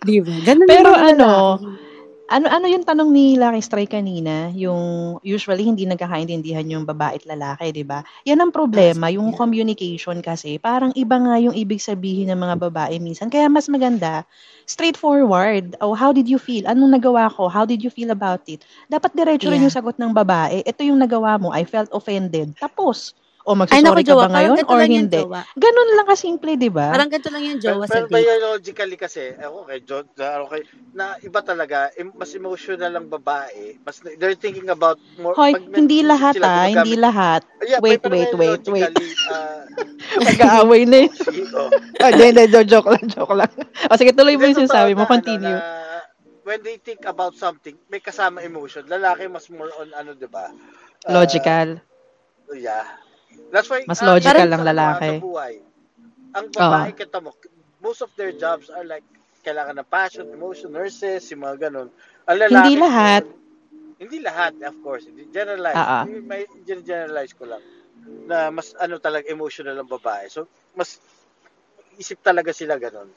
di ba? Ganun Pero ano, lalaki. Ano ano yung tanong ni Lucky Strike kanina? Yung usually hindi nagkakaintindihan yung babae at lalaki, 'di ba? Yan ang problema, yung communication kasi. Parang iba nga yung ibig sabihin ng mga babae minsan. Kaya mas maganda straightforward. Oh, how did you feel? Anong nagawa ko? How did you feel about it? Dapat diretso rin Yeah. yung sagot ng babae. Ito yung nagawa mo. I felt offended. Tapos, O Ay, naku, magsusorry ka ba ngayon or lang hindi? Ganun lang kasimple, di ba? Parang ganito lang yung Pero, jowa sa pero date. biologically kasi, ako kay John, okay, na iba talaga, mas emotional ang babae. Mas they're thinking about more Hoy, pag hindi lahat ah, hindi lahat. Yeah, Wait, pero wait, wait, wait. biologically, ah, Mag-aaway na yun. oh. Ah, Hindi, hindi, jo- joke lang, joke lang. O sige, tuloy mo yung sinasabi mo, ano, continue. na when they think about something, may kasama emotion. Lalaki mas more on ano, 'di ba? Ah, Logical. yeah. That's why Mas logical parang ang sa ano, lalaki. Sa buhay, ang babae kita mo, most of their jobs are like kailangan ng passion, emotion, nurses, yung mga ganun. Ang lalaki, Hindi lahat. Hindi lahat, of course. Hindi generalize. Ah. May generalize ko lang na mas ano talaga emotional ang babae. So, mas isip talaga sila ganun.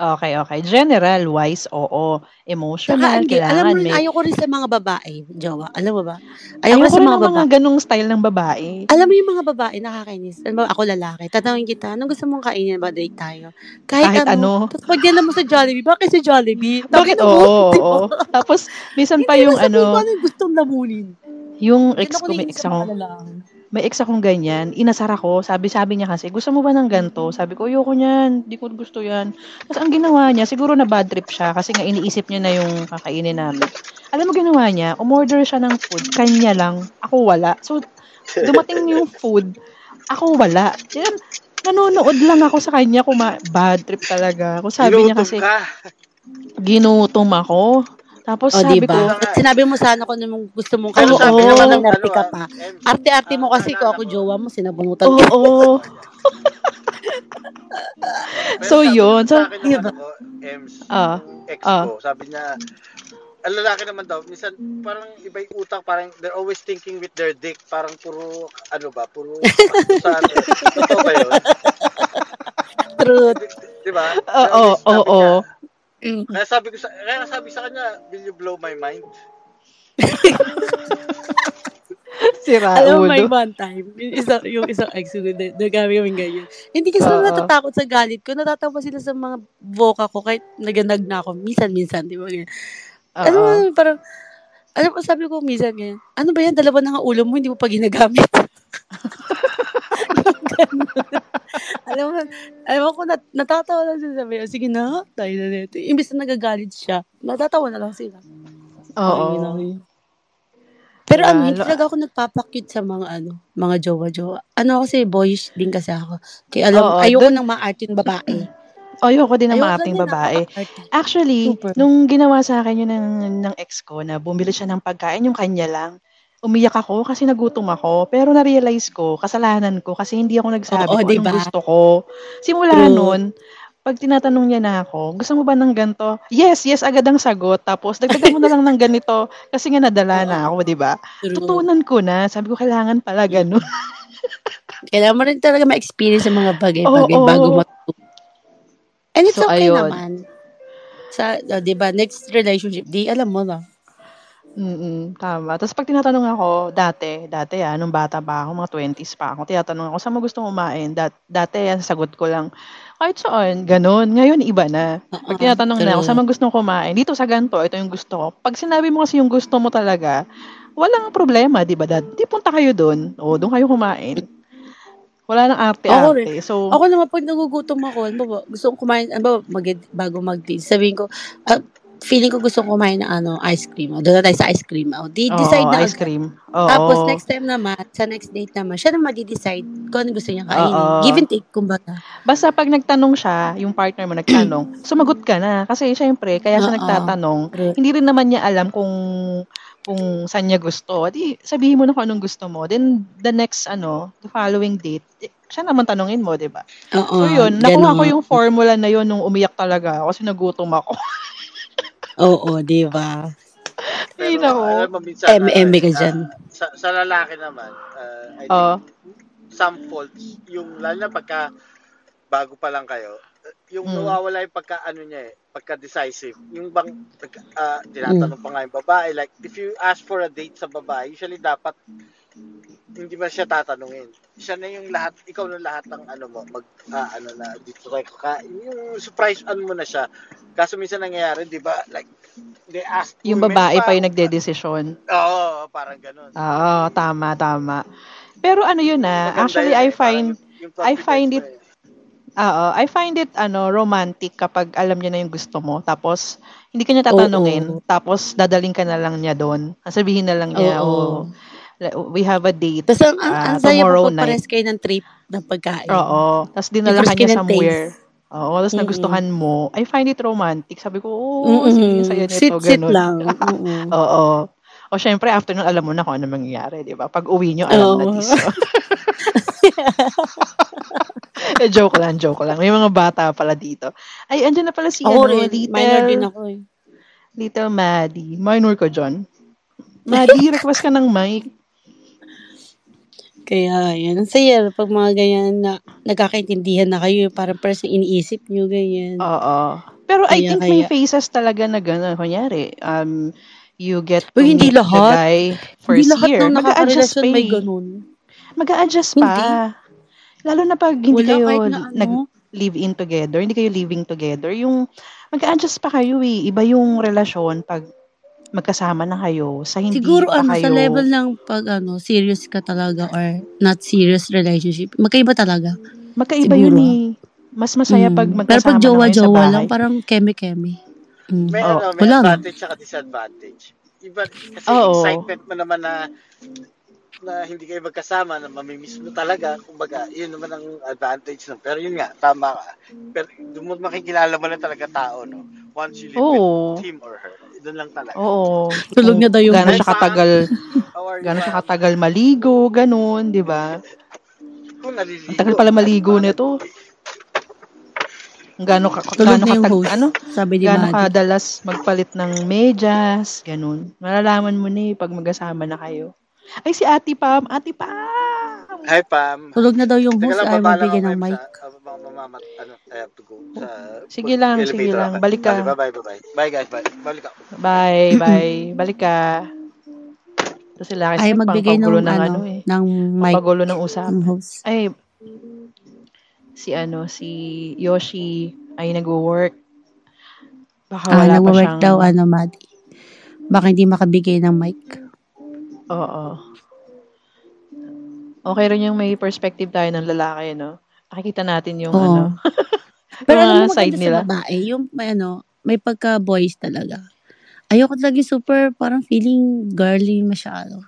Okay, okay. General wise, oo. Saka, Emotional, hindi, alam kailangan mo, may... ayoko rin sa mga babae, jowa. Alam mo ba? Ayoko, Ayoko sa mga ng mga babae. ganong style ng babae. Alam mo yung mga babae, nakakainis. Alam mo, ako lalaki. Tatanungin kita, anong gusto mong kainin ba date tayo? Kahit, Kahit ano. ano. Tapos pag mo sa Jollibee, bakit sa Jollibee? Bakit? Oo, ba? oo. Tapos, minsan pa Hindi yung na sabihin ano, ano gustong lamunin. yung Ex ko, may ex ako. May ex akong ganyan, inasar ako, sabi-sabi niya kasi, gusto mo ba ng ganto? Sabi ko, ayoko niyan, di ko gusto yan. Tapos ang ginawa niya, siguro na bad trip siya kasi nga iniisip niya na yung kakainin namin. Alam mo ginawa niya, umorder siya ng food, kanya lang, ako wala. So, dumating yung food, ako wala. Yan, nanonood lang ako sa kanya, kuma bad trip talaga. Kung sabi niya Ginutom kasi, ka. ginutom ako. Tapos O, sabi diba? ko, At sinabi mo sana kung anong gusto mong Oo, kainin. sabi oo. naman ng ano, ka ah, pa. MC, Arte-arte mo ah, kasi kung ako jowa mo, sinabunutan oo, ka. oo. Pero So, sabi yun. So, ng diba? ano ko, Ems, Ah, ex ah. ko, sabi niya, ang lalaki naman daw, minsan parang iba yung utak, parang they're always thinking with their dick, parang puro, ano ba, puro, sa ano, totoo ba yun? Truth. Di, di ba? Oo, sabi oo. Mm. Kaya sabi ko sa, kaya sabi sa kanya, will you blow my mind? si Alam mo, may one time, yung isang, yung isang ex ko, nag- nagkami kami ganyan. Hindi kasi sila natatakot sa galit ko. Natatawa sila sa mga voka ko kahit naganag na ako. Minsan-minsan, di ba? Ganyan. Alam mo, parang, alam mo, sabi ko minsan ganyan, ano ba yan, dalawa na nga ulo mo, hindi mo pa ginagamit. Alam mo, alam mo, kung nat- natatawa lang sila sabi, sige na, tayo na nito. Imbis na nagagalit siya, natatawa na lang sila. Oo. Yun. Pero Yeah, ano, hindi talaga ako nagpapakyut sa mga ano, mga jowa-jowa. Ano kasi, boyish din kasi ako. Kaya alam, Oo, ayoko dun- ng mga arting babae. Ayoko din ng maating babae. Actually, Super. nung ginawa sa akin yun ng, ng ex ko na bumili siya ng pagkain, yung kanya lang, umiyak ako kasi nagutom ako. Pero na-realize ko, kasalanan ko kasi hindi ako nagsabi Oo, kung diba? anong gusto ko. Simula True. nun, pag tinatanong niya na ako, gusto mo ba ng ganito? Yes, yes, agad ang sagot. Tapos, dagdagan mo na lang ng ganito kasi nga nadala na ako, di ba? Tutunan ko na. Sabi ko, kailangan pala ganun. Kailangan mo rin talaga ma-experience yung mga bagay-bagay Oo. bago matuto. And it's So, okay ayun. naman. Sa, uh, di ba, next relationship, di alam mo na. Mm, tama. Tapos pag tinatanong ako, dati, dati ah, nung bata pa ako, mga 20s pa ako, tinatanong ako, saan mo gusto kumain? Dat, dati, ang sagot ko lang, kahit saan, ganun. Ngayon, iba na. Pag Oo, tinatanong na ako, true. saan mo gusto kumain? Dito sa ganito, ito yung gusto ko. Pag sinabi mo kasi yung gusto mo talaga, walang problema, di ba, dad? Di punta kayo doon. O, doon kayo kumain. Wala nang Ako arte-arte. So, Ako naman, pag nagugutom ako, ano ba, gusto kong kumain, ano ba, mag, bago mag sabihin ko, ah, feeling ko gusto kumain ng ano, ice cream. O, doon na tayo sa ice cream. O, di, oo, decide na ice cream. Oo. Tapos, next time naman, sa next date naman, siya na mag-decide kung ano gusto niya kainin. Oo. Give and take, kumbaga. Basta pag nagtanong siya, yung partner mo nagtanong, sumagot ka na. Kasi syempre, kaya siya Oo. nagtatanong, True. hindi rin naman niya alam kung kung saan niya gusto. Di, sabihin mo na kung anong gusto mo. Then, the next, ano, the following date, eh, siya naman tanongin mo, di ba? Oo. So, yun, nakuha ko yung formula na yun nung umiyak talaga ako kasi nagutom ako. Oo, di ba? Ay, Pero nako. alam mo, minsan, MM ka ah, dyan. sa, sa lalaki naman, uh, I think, Oo. some faults, yung lalo na pagka bago pa lang kayo, yung Mm. nawawala yung pagka ano niya eh, pagka decisive. Yung bang pagka, ah, tinatanong pa nga yung babae, like if you ask for a date sa babae, usually dapat hindi ba siya tatanungin. Siya na yung lahat, ikaw na lahat ng ano mo, mag, ah, ano na, dito tayo kakain. Yung surprise ano mo na siya. Kaso minsan nangyayari, di ba, like, they ask Yung babae pa yung nagdedesisyon. Oo, parang ganun. Oo, tama, tama. Pero ano yun ah, Maganda actually I eh, find, I find it- eh. oo, I find it ano romantic kapag alam niya na yung gusto mo. Tapos, hindi ka niya tatanungin. Oo. Tapos, dadaling ka na lang niya doon. Sabihin na lang niya, Oo. oh, we have a date. Tapos ang, ang, ang saya mo pares kayo ng trip ng pagkain. Oo. Tapos dinala ka niya somewhere. taste. Oo. Tapos Mm-mm. nagustuhan mo. I find it romantic. Sabi ko, oh, Mm-mm. sige, saya nito. Sit-sit ganun. lang. Oo. Oo. O syempre, after nun, alam mo na kung ano mangyayari, di ba? Pag uwi nyo, alam na Oo. this. eh, joke lang, joke lang. May mga bata pala dito. Ay, andyan na pala si, Ako ano, rin. Minor din little, ako eh. little Maddie. Minor ko, John. Maddie, request ka ng mic. Kaya yan. Ang saya pag mga ganyan na nagkakaintindihan na kayo. Parang parang iniisip nyo ganyan. Oo. Pero I Kaya- think may kaya. phases talaga na gano'n. Kunyari, um, you get to Uy, hindi meet the lahat. guy Hindi first lahat year. ng Mag-a-adjust nakakarelasyon pa may eh. ganun. Mag-a-adjust pa. Hindi. Lalo na pag hindi Wala kayo na ano. nag-live-in together, hindi kayo living together, yung mag-a-adjust pa kayo eh. Iba yung relasyon pag magkasama na kayo sa hindi Siguro pa ano, kayo. sa level ng pag ano, serious ka talaga or not serious relationship. Magkaiba talaga. Magkaiba siguro. yun eh. Mas masaya Mm. pag Pero magkasama pag na kayo sa jowa-jowa lang, parang keme-keme. Mm. May Oh, ano, may wala advantage at disadvantage. Iba, kasi Oo. excitement mo naman na na hindi kayo magkasama, na mamimiss mo talaga, kumbaga, yun naman ang advantage nun. Pero yun nga, tama ka. Pero doon mo makikilala mo lang talaga tao, no? Once you live Oo. with him or her. Doon lang talaga. Oo. Tulog na daw yung Gano'n siya katagal, gano'n siya katagal maligo, ganun, di ba? Ang tagal pala maligo nito. Gano'n ka, gano'n katag, host. ano, Sabi ni Gaano Maddie. kadalas magpalit ng medyas, ganun. Malalaman mo na eh pag magkasama na kayo. Ay, si Ate Pam, Ate Pam! Hi, Pam. Tulog na daw yung Teka host lang, ay baba lang magbigay ako ng mic. mamamat, ano, I have to go sa Sige lang, sige lang. Balik ka. Bye, bye, bye, bye. Bye, guys, bye. Balik ako. Bye, bye. Balik ka. Ito sila kasi Ay magbigay ng, pangpagulo ano, ng ano eh. ng mic Pangpagulo ng usapan. ng host. Ay, si ano, si Yoshi ay nag-work. Baka Ah, wala pa siyang... daw, ano, Maddie. Baka hindi makabigay ng mic. Oo. Okay rin yung may perspective tayo ng lalaki, no? Nakikita natin yung Oo. ano, Pero yung alam mo, side nila. sa babae, yung may ano, may pagka-boys talaga. Ayoko talaga yung super, parang feeling girly masyado.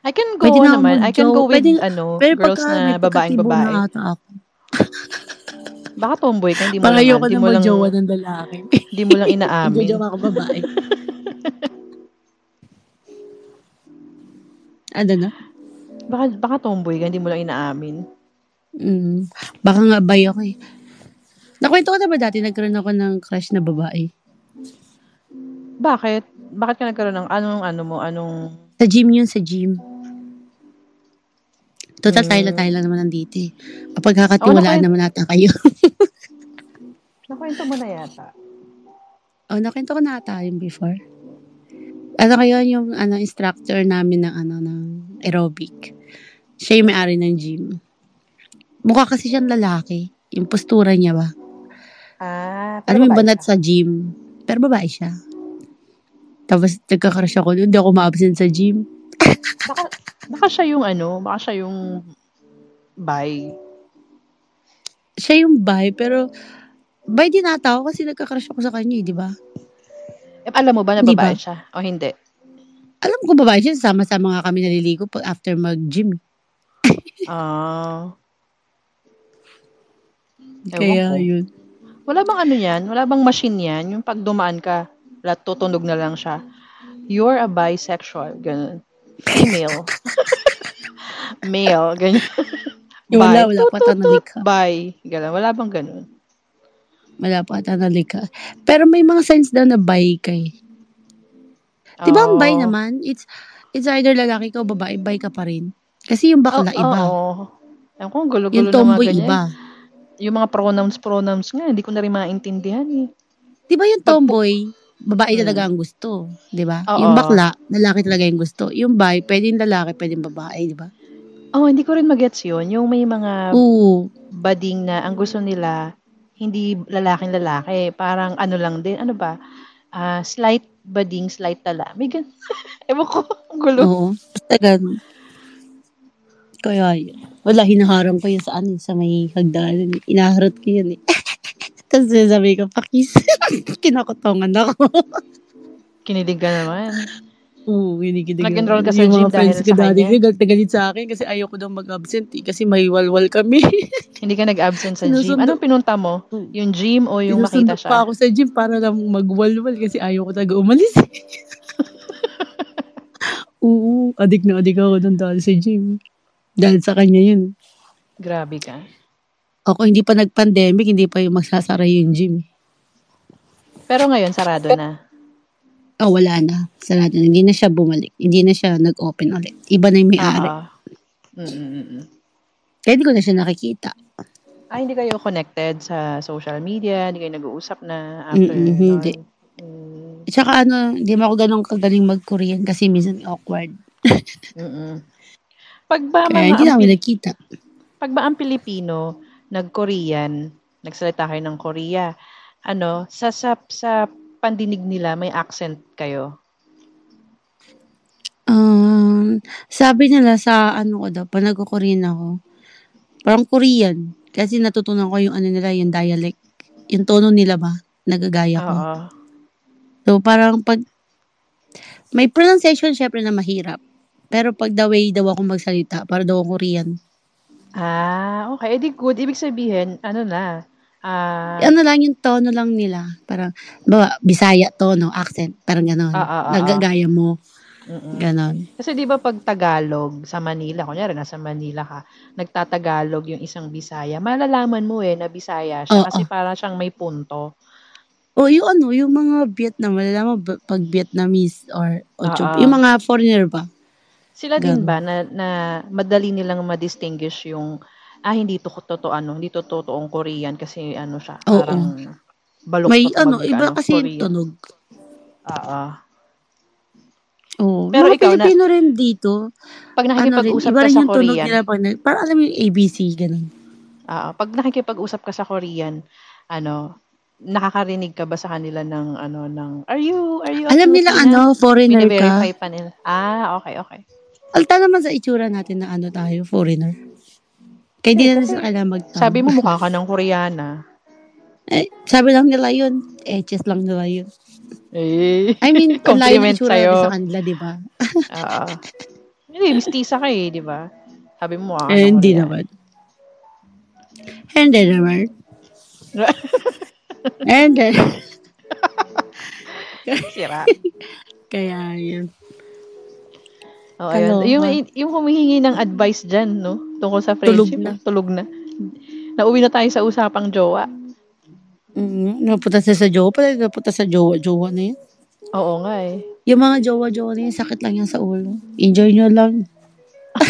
I can go Pwede na ako naman. I can mag-joke. go with Pwede- ano, Pero girls pagka na may babaeng pagkatibo babae. na ata ako. Baka tomboy ka, hindi mo Parang lang, ayoko hindi na mo lang, mag-jowa ng lalaki. hindi mo lang inaamin. Magjojowa ako babae. ano na? Baka, baka tomboy ka, hindi mo lang inaamin. Mm, baka nga bay ako eh. Nakwento ko na ba dati nagkaroon ako ng crush na babae? Bakit? Bakit ka nagkaroon ng anong ano mo, anong... Sa gym yun, sa gym. Total Mm. tayo tayo lang naman nandito eh. Pagkakatiwalaan Oh, naman nata kayo. Nakwento mo na yata. oh, nakwento ko na ata yung before. Ano kayo yung ano, instructor namin ng ano ng aerobic. Siya yung may-ari ng gym. Mukha kasi siyang lalaki. Yung postura niya ba? Ah, Alam mo banat siya. sa gym. Pero babae siya. Tapos nagkakrush ako doon. Hindi ako ma-absent sa gym. Baka, baka siya yung ano, baka siya yung bi. Siya yung bi, pero bi din ata ako kasi nagkakrush ako sa kanya, eh, di ba? Eh, alam mo ba na babae ba? siya? O hindi? Alam ko babae siya, sama-sama nga kami naliligo after mag-gym. Ah. Ewan Kaya ko. yun. Wala bang ano yan? Wala bang machine yan? Yung pag dumaan ka, lahat tutunog na lang siya. You're a bisexual. Ganun. Female. Male. Ganyan. Yung wala, wala pa ata nalikha. Bi. Ganun. Wala bang ganun? Wala pa ata nalikha. Pero may mga signs daw na bi ka eh. Di ba ang bi Oo. naman? It's, it's either lalaki ka o babae, bi ka pa rin. Kasi yung bakla Oo, iba. Oo. Ewan ko, ang gulo-gulo Yung ng mga tomboy ganyan. iba. Yung mga pronouns, pronouns nga, hindi ko na rin maintindihan eh. Di ba yung tomboy, babae Hmm. talaga ang gusto. Di ba? Oo. Yung bakla, lalaki talaga yung gusto. Yung bi, pwedeng lalaki, pwedeng babae, di ba? Oh, hindi ko rin magets yun. Yung may mga Oo. bading na ang gusto nila, hindi lalaking lalaki. Parang ano lang din, ano ba? Ah, slight bading, slight tala. May gan... Ewan ko, ang gulo. Oo. Basta ganun. Kaya yun. Wala, hinaharang ko yun sa ano, sa may hagdanan. Inaharot ko yun eh. Tapos sabi ko, pakis. Kinakotongan ako. Kinilig ka naman. Oo, ginigidig. Nag-enroll ka sa gym mga friends dahil ko sa dati, kanya? galit na galit sa akin kasi ayaw ko daw mag-absent eh. Kasi may walwal kami. Hindi ka nag-absent sa gym. Sinusundo- Anong pinunta mo? Mm. Yung gym o yung makita Sinusundo siya? pa ako sa gym para lang magwalwal kasi ayaw ko talaga umalis. eh. Oo, adik na adik ako doon dahil sa gym. Dahil sa kanya yun. Grabe ka. Ako hindi pa nag-pandemic, hindi pa yung magsasara yung gym. Pero ngayon, sarado na. Oh, wala na. Sarado na. Hindi na siya bumalik. Hindi na siya nag-open ulit. Iba na yung may-ari. Oo. Mm-mm-mm. Kaya hindi ko na siya nakikita. Ah, hindi kayo connected sa social media? Hindi kayo nag-uusap na after Mm-mm, hindi. Mm, At saka ano, hindi mo ako ganun kagaling mag-Korean kasi minsan awkward. mm-mm. Pag ba, Kaya hindi namin nagkita. pag ba ang Pilipino, nag-Korean, nagsalita kayo ng Korea, ano, sa, sa, sa pandinig nila, may accent kayo? Um, sabi nila sa ano ko daw, pag nagko-Korean ako, parang Korean. Kasi natutunan ko yung ano nila, yung dialect. Yung tono nila ba? Nagagaya ko. Oo. So, parang pag, may pronunciation syempre na mahirap. Pero pag the way daw ako magsalita, para daw ako Korean. Ah, okay. Edi good. Ibig sabihin, ano na, ah, ano lang yung tono lang nila. Parang, bawa, Bisaya tono, accent. Parang ganon. Ah, ah, ah, ah. Nagagaya mo. Ganon. Kasi 'di ba pag Tagalog sa Manila, kunyari nasa Manila ka, nagtatagalog yung isang Bisaya, malalaman mo eh na Bisaya siya Oo. kasi para siyang may punto. O yung ano, yung mga Vietnam, malalaman pag Vietnamese or Ah, ah. Ochup, yung mga foreigner ba? Sila din ba na, na madali nilang ma-distinguish yung ah hindi to totoo ano, hindi to totoong Korean kasi ano siya, Oo. parang balok May ano, iba kasi yung Korean. tunog. Oo. Oo. Pero mga ikaw na- Pilipino rin dito. Pag Ano rin, nakikipag-usap iba ka rin sa yung tunog Korean, nila. Pag, na- parang alam mo yung ABC, ganun. ah, pag nakikipag-usap ka sa Korean, ano, nakakarinig ka ba sa kanila ng ano ng are you are you Alam nila ano, foreigner ka. Bine-verify pa nila. Ah, okay, okay. Alta naman sa itsura natin na ano tayo, foreigner. Kaya di na sila kailangan magtama. Sabi mo mukha ka ng Koreana. Eh, sabi lang nila yun. Etches lang nila yun. Eh. I mean, layo Compliment ng itsura natin sa kanila, di ba? Oo. Hindi, mistisa ka eh, di ba? Sabi mo mukha ka ng Eh, hindi Koreana. naman. Hindi naman. Hindi. Sira. Kaya yun. Oo, ayun. Yung, yung humihingi ng advice dyan, no? Tungkol sa Tulog friendship. na. Tulog na. Nauwi na tayo sa usapang jowa. Mm, napunta siya sa jowa. Pala napunta sa jowa-jowa na yun. Oo nga eh. Yung mga jowa-jowa na yun, sakit lang yan sa ulo. Enjoy nyo lang.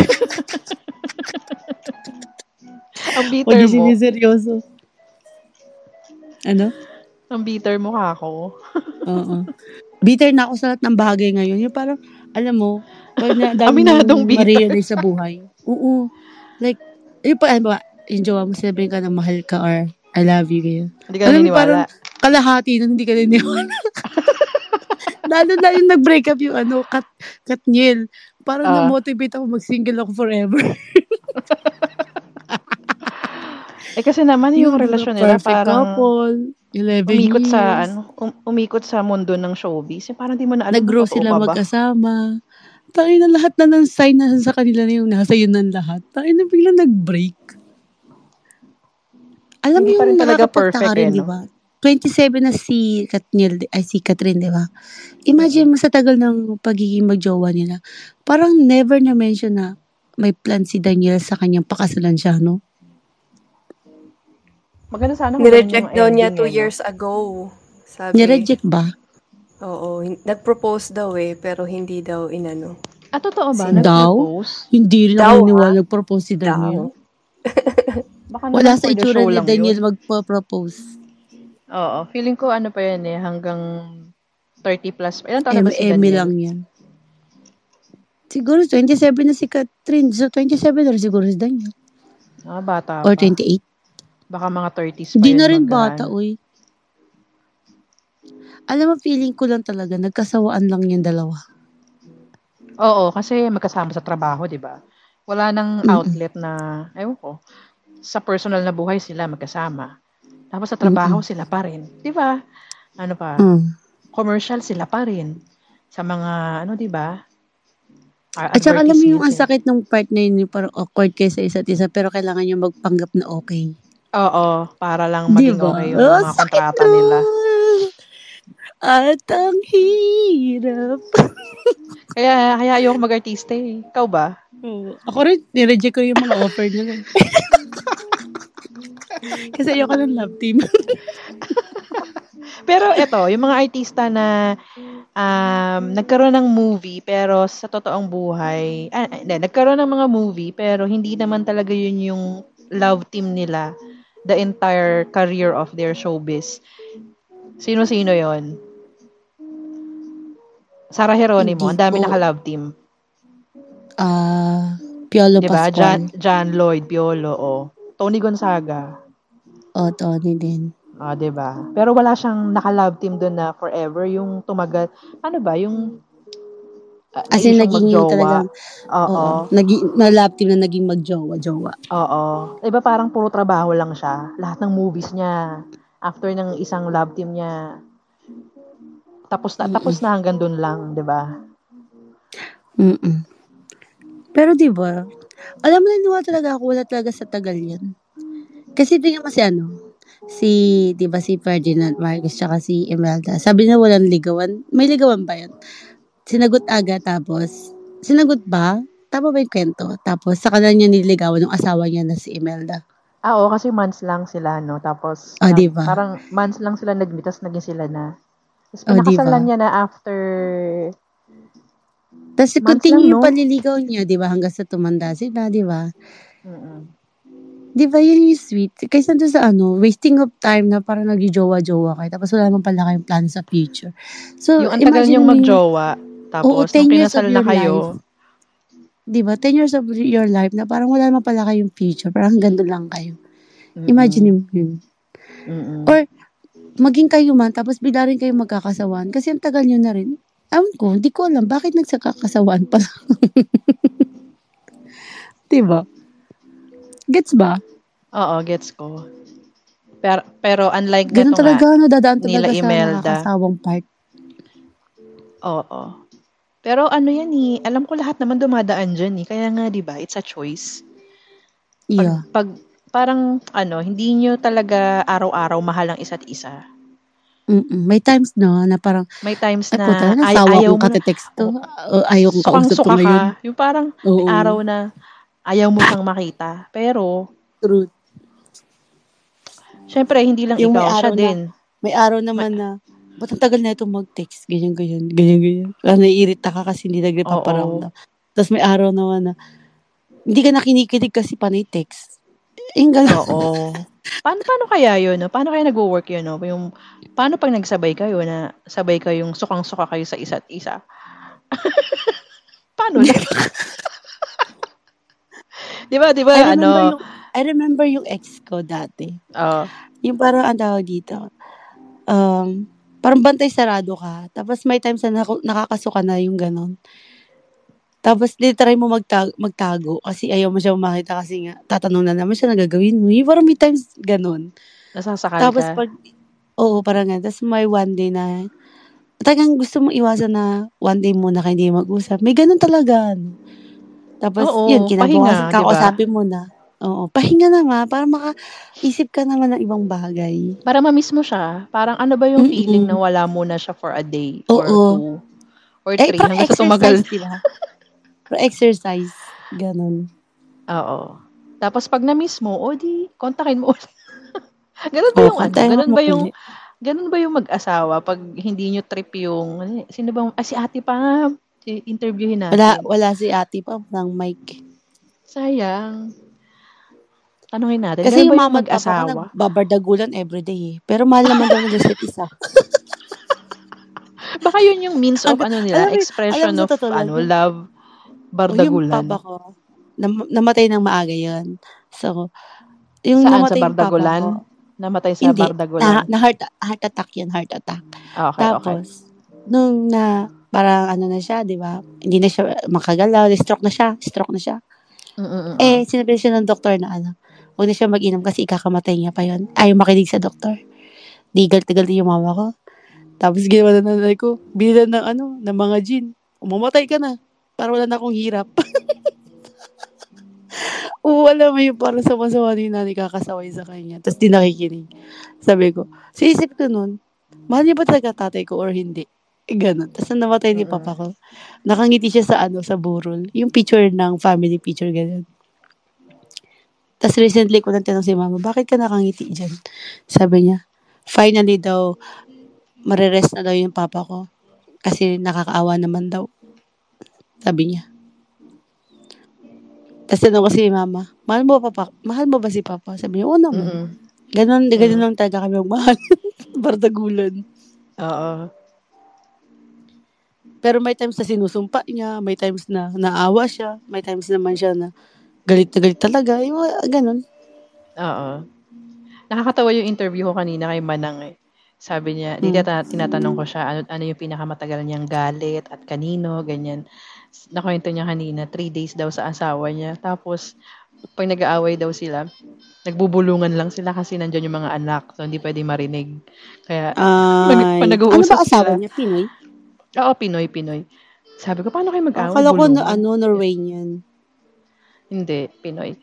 Ang bitter Huwag mo. yung seryoso. Ano? Ang bitter mo ka ako. Oo. Bitter na ako sa lahat ng bagay ngayon. Yung parang, alam mo, na, dami Aminadong bitter. ma-realize sa buhay. Oo. Like, yung pa, ano ba, yung jowa mo, sinabihin ka na mahal ka or I love you, ganyan. Hindi ka Alam naniniwala. parang kalahati nun, hindi ka naniniwala. Lalo na yung nag-break up yung ano, Kat, Katniel. Parang Ah. na-motivate ako mag-single ako forever. Eh kasi naman yung, relasyon nila perfect parang couple, 11 umikot years. sa ano, um, umikot sa mundo ng showbiz. Yung parang di mo na alam Nag-grow sila magkasama. Tayo na lahat na ng sign na sa kanila na yung nasa yun ng lahat. Tayo na biglang nag-break. Alam mo yung nakakapagtaka perfect rin, eh, di no? ba? 27 na si Katniel, ay si Catherine, di ba? Imagine mo sa tagal ng pagiging magjowa nila. Parang never na mention na may plan si Daniel sa kanyang pakasalan siya, no? Maganda sana kung Nireject daw niya two eh, years ago. Sabi. Nireject ba? Oo. hin- Nag-propose daw eh, pero hindi daw inano. Ah, totoo ba? Si Daw? Nag-propose? Hindi rin Daw, ako naniwala nag-propose si Daniel. Daw. Baka Wala naman sa itsura show ni lang Daniel yun. magpo-propose. Oo. Feeling ko ano pa yan eh, hanggang 30 plus. Ilan taon na ba si Daniel? lang yan. Siguro 27 na si Catherine. So 27 na siguro si Daniel. Ah, bata Or pa. 28. Baka mga 30s pa Hindi na rin magkaan. bata, uy. Alam mo, feeling ko lang talaga, nagkasawaan lang yung dalawa. Oo, kasi magkasama sa trabaho, di ba? Wala nang Mm-mm. outlet na, ewan ko, sa personal na buhay sila magkasama. Tapos sa trabaho sila pa rin. Di ba? Ano pa? Mm. Commercial sila pa rin. Sa mga, ano, di ba? At saka alam mo yung ang sakit ng part na yun, yung parang awkward kayo sa isa't isa, pero kailangan nyo magpanggap na okay. Oo, para lang maging ba? okay yung Oh, mga kontrata nila. At ang hirap. Kaya, kaya ayoko mag-artista eh. Ikaw ba? Oo. Ako rin, nireject ko yung mga offer nila. Kasi ayoko ng love team. Pero eto, yung mga artista na um, nagkaroon ng movie pero sa totoong buhay, ah, hindi, nagkaroon ng mga movie pero hindi naman talaga yun yung love team nila the entire career of their showbiz. Sino-sino yon? Sarah Geronimo, Hindi ang dami ko- naka-love team. Ah, Piolo Diba? John, Pascual. John Lloyd, Piolo, o. Tony Gonzaga. O, Tony din. Ah, 'di ba? Pero wala siyang naka-love team doon na forever yung tumagal. Ano ba yung ah, As in, naging yung magjowa? talagang, Oo. oo, naging, na love team na naging magjowa-jowa. Oo. Iba parang puro trabaho lang siya. Lahat ng movies niya after ng isang love team niya tapos na tapos na hanggang doon lang, 'di ba? Mm-mm. Pero di ba, alam mo, naniwala talaga ako, wala talaga sa tagal yan. Kasi tingnan mo si ano, si, di ba, si Ferdinand Marcos tsaka si Imelda. Sabi na walang ligawan. May ligawan ba yan? Sinagot aga, tapos, sinagot ba? Tama ba yung kwento? Tapos, sa kanila niya niligawan yung asawa niya na si Imelda. Ah, oo, kasi months lang sila, no? Tapos, Ah, na- di ba? parang months lang sila nag-meet, tapos naging sila na. Tapos Oh, pinakasalan ba? niya na after, Tapos, continue lang, yung no? panliligaw niya, di ba? Hanggang sa tumanda sila, di ba? mm Di ba yun yung sweet? Kaysa doon sa ano, wasting of time na parang nagjowa-jowa kayo. Tapos wala naman pala kayong plan sa future. So, yung ang tagal niyong magjowa, tapos Oo, nung 10 years kinasal na kayo, Di ba? 10 years of your life na parang wala naman pala kayong future. Parang doon lang kayo. mm-mm, Imagine mo yun. mm-mm. Or, maging kayo man, tapos bigla rin kayo magkakasawaan. Kasi ang tagal nyo na rin. Ewan ko, hindi ko alam. Bakit nagsakakasawaan pa lang? di ba? Gets ba? Oo, gets ko. Pero, pero unlike Ganun talaga, nga, no? Dadaan nila talaga sa Imelda. nakakasawang part. oo. Pero ano yan eh, alam ko lahat naman dumadaan dyan eh. Kaya nga, di ba, it's a choice. Pag, Yeah. pag, parang, ano, hindi nyo talaga araw-araw mahal ang isa't isa. Mm-mm. May times no, na parang, May times ay na ay, nasawa ayaw kong mo na, kate-text to. O, ayaw kong kausap sukang-suka ngayon. ka. Yung parang Oo. may araw na ayaw mo siyang makita. Pero, Truth. syempre, hindi lang Yung may ikaw, siya na- din. May araw naman na, ba't ang tagal na itong mag-text? Ganyan, ganyan, ganyan, ganyan. Parang naiirita ka kasi hindi nagpaparamdam. Tapos may araw naman na, hindi ka nakinikinig kasi panay text. Yung gano'n. Oo. Paano, paano kaya yun? No? Paano kaya nag-work yun? No? Yung, paano pag nagsabay kayo na sabay kayong sukang-suka kayo sa isa't isa? paano di ba, di ba, I ano? yung, I remember yung ex ko dati. Oh, Yung parang ang tawag dito. Um, parang bantay sarado ka. Tapos may times na nak- nakakasuka na yung ganon. Tapos try mo magtago, magtago kasi ayaw mo siya makita kasi nga tatanong na naman siya na gagawin mo. Yung parang may times ganon. nasasakal Tapos ka. pag, oo, parang nga. Tapos may one day na, talagang gusto mong iwasan na one day muna kayo hindi mag-usap. May ganun talaga. no? Tapos, Oo, yun, kinabukasan, pahinga, di ba? kakausapin mo na. Oo, pahinga naman, para makaisip ka naman ng ibang bagay. Para ma-miss mo siya. Parang ano ba yung Mm-mm. feeling na wala mo na siya for a day or Oo. two or Eh, three hanggang sa tumagal. ba? Parang exercise. Ganon. Oo. Tapos pag na-miss mo, o di, kontakin mo ulit. ganun ba yung ano? Ganun ba yung ganun ba yung mag-asawa pag hindi nyo trip yung ano, sino bang ah, si Ate Pam interviewin natin. Wala, wala si ate pa ng mic. Sayang. Tanungin natin. Kasi yung yung mama at papa nagbabardagulan everyday eh. Pero mahal naman daw nila isa't isa. Baka yun yung means of ano nila, alam expression alam of sa ano, yung- love, O yung bardagulan. papa ko, nam- namatay ng maaga yun. So, yung Saan? Sa namatay yung papa bardagulan? ko, Namatay sa hindi, bardagulan. na, na heart, heart attack yun, heart attack. Ah, okay, okay. Tapos, nung na, parang ano na siya, di ba? Hindi na siya makagalaw, stroke na siya, stroke na siya. Mm-mm. Eh, sinabi siya ng doktor na ano, huwag na siya mag-inom kasi ikakamatay niya pa yun. Ayaw makinig sa doktor. Di galit-galit yung mama ko. Tapos ginawa na nanay ko, binilan ng ano, ng mga gin. Umamatay ka na. Para wala na akong hirap. Oo, alam mo yung parang sama-sama ni nanay kakasaway sa kanya. Tapos di nakikinig. Sabi ko, sa isip ko nun, mahal niya ba talaga tatay ko or hindi? Eh, ganun. Tapos namatay ni papa ko, nakangiti siya sa ano, sa burol. Yung picture ng family picture, ganun. Tapos recently ko lang tinanong si mama, bakit ka nakangiti dyan? Sabi niya, finally daw, marirest na daw yung papa ko. Kasi nakakaawa naman daw. Sabi niya. Tapos tinanong ko si mama, mahal mo papa? Mahal mo ba si papa? Sabi niya, oo naman. Mm-mm. Ganon, ganon Mm. lang talaga kami magmahal. Bardagulan. Oo. Pero may times na sinusumpa niya, may times na naawa siya, may times naman siya na galit na galit talaga. Yung mga ganon. Oo. Nakakatawa yung interview ko kanina kay Manang eh. Sabi niya, Hmm. tata- tinatanong ko siya ano, ano yung pinakamatagal niyang galit at kanino, ganyan. Nakwento niya kanina, three days daw sa asawa niya. Tapos, pag nag-aaway daw sila, nagbubulungan lang sila kasi nandyan yung mga anak. So, hindi pwede marinig. Kaya, Ay, pag ano nag-uusap ba asawa sila, niya? Pinoy? oo, Pinoy, Pinoy. Sabi ko, paano kayo mag-aaway? Akala ko na Bulungan? ano, Norwegian. Hindi, Pinoy.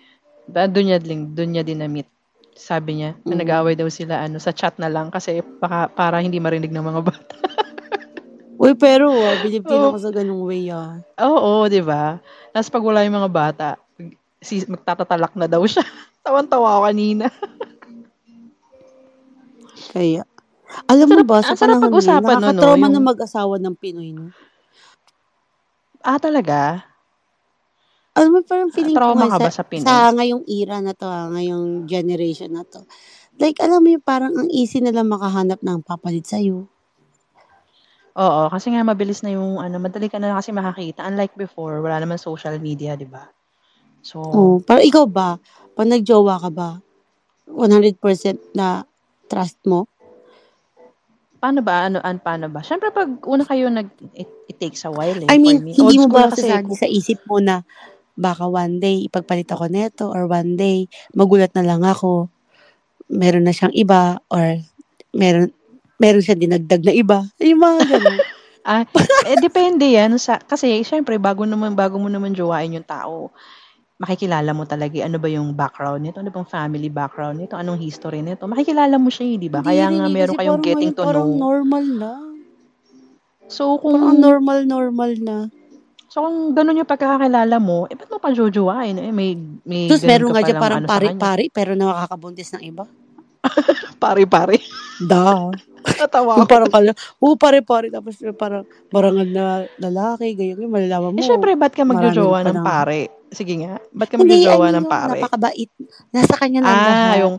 Ba, doon niya, din, doon niya din na-meet. Sabi niya, na Mm. nag-aaway daw sila ano, sa chat na lang kasi baka, para hindi marinig ng mga bata. Uy, pero ah, believe din Oo. ako sa ganung way ah. Oo, di ba? Tapos pag wala yung mga bata, si, magtatatalak na daw siya. Tawan-tawa ako kanina. Kaya, alam mo Sarap- ba, sa sarap panahon pag-usapan, no, no, nakakatrauma yung- na mag-asawa ng Pinoy, no? Ah, talaga? Alam mo, parang feeling ko Trauma nga ka ba sa, sa sa ngayong era na to, ah, ngayong generation na to. Like, alam mo yung parang ang easy na lang makahanap ng papalit sa'yo. Oo, kasi nga mabilis na yung ano, madali ka na kasi makakita. Unlike before, wala naman social media, di ba? So, Oh, parang ikaw ba, pag nagjowa ka ba, 100% na trust mo? paano ba? Ano, an, paano ba? Siyempre, pag una kayo nag, it, it takes a while eh, I mean, for me. hindi Old mo school ba kasi sasali sa isip mo na baka one day ipagpalit ako neto or one day magulat na lang ako meron na siyang iba or meron meron siya dinagdag na iba. Yung mga ganun. Ah, eh, depende yan sa, kasi syempre, bago naman, bago mo naman jowain yung tao, makikilala mo talaga ano ba yung background nito, ano bang family background nito, anong history nito. Makikilala mo siya, eh, di ba? Kaya nga meron kayong getting to parang know. normal na. So, kung, Parang normal, normal na. So kung ganun yung pagkakakilala mo, eh, ba't mo pa jojowain? Eh, may, may Tapos meron ka nga dyan parang ano pari-pari pero nakakabuntis ng iba. Pari-pari. Da. Natawa ako. parang kala, oh, pare-pare, tapos parang barangan na lalaki, ganyan, ganyan, malalaman mo. Eh, syempre, ba't ka magjojowa ng na- pare? Sige nga. Ba't ka magjojowa mean, ng pare? napakabait. Nasa kanya na Ah, lahat. yung,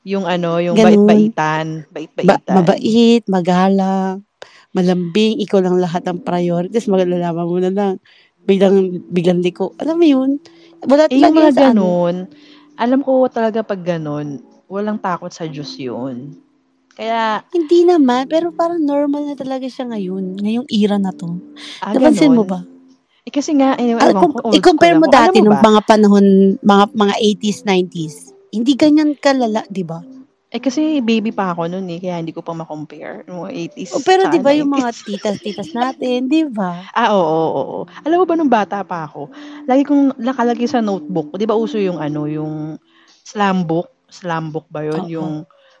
yung ano, yung Ganun. bait-baitan. Ba- Bait-baitan. mabait, magalang, malambing, ikaw lang lahat ang priorities, magalalaman mo na lang, biglang, biglang liko. Alam mo yun? Wala Eh, yung mga ano. ganun, alam ko talaga pag ganun, walang takot sa Diyos yun. Kaya, Hindi naman, pero parang normal na talaga siya ngayon, ngayong era na to. ah, Napansin ganun. mo ba? Eh, kasi nga, eh, Al- kum- ko, old i-compare mo dati nung mga panahon, mga mga 80s, 90s. Hindi ganyan kalala, di ba? Eh, kasi baby pa ako noon eh, kaya hindi ko pa ma-compare. Yung mga 80s, O, pero di ba yung 90s. mga titas-titas natin, di ba? Ah, oo, oo, oo. Alam mo ba nung bata pa ako, lagi kong nakalagay sa notebook, di ba uso yung ano, yung slam book? Slam book ba yun? Oo. Yung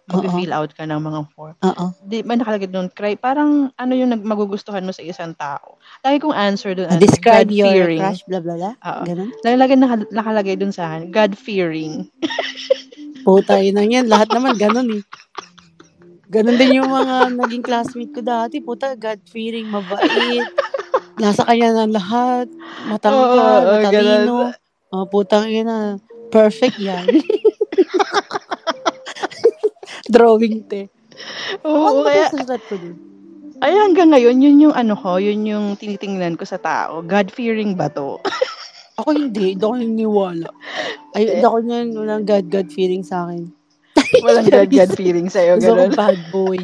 mag-fill out ka ng mga form. Oo. Di ba nakalagay doon, cry, parang ano yung magugustuhan mo sa isang tao. Lagi kong answer doon, Ah, ano, describe your God-fearing. crush, blah, blah, blah. Oo. Ganun. Naka- nakalagay doon sa akin, God-fearing. Puta, yun lang yan. Lahat naman ganun eh. Ganun din yung mga naging classmate ko dati. Puta, God-fearing, mabait. Nasa kanya na lahat. Oo, Matangkad, oo, matalino. Oh, putang ina. Perfect yan. Drawing te. Oo, ba kaya, ko dun? ay hanggang ngayon, yun yung ano ko, yun yung tinitingnan ko sa tao. God-fearing ba to? Ako hindi. Hindi ako naniniwala. Ay, hindi ako nan walang God-God feeling sa akin. Walang Charis. God-God-fearing sa'yo, Gusto ko ganun. bad boy.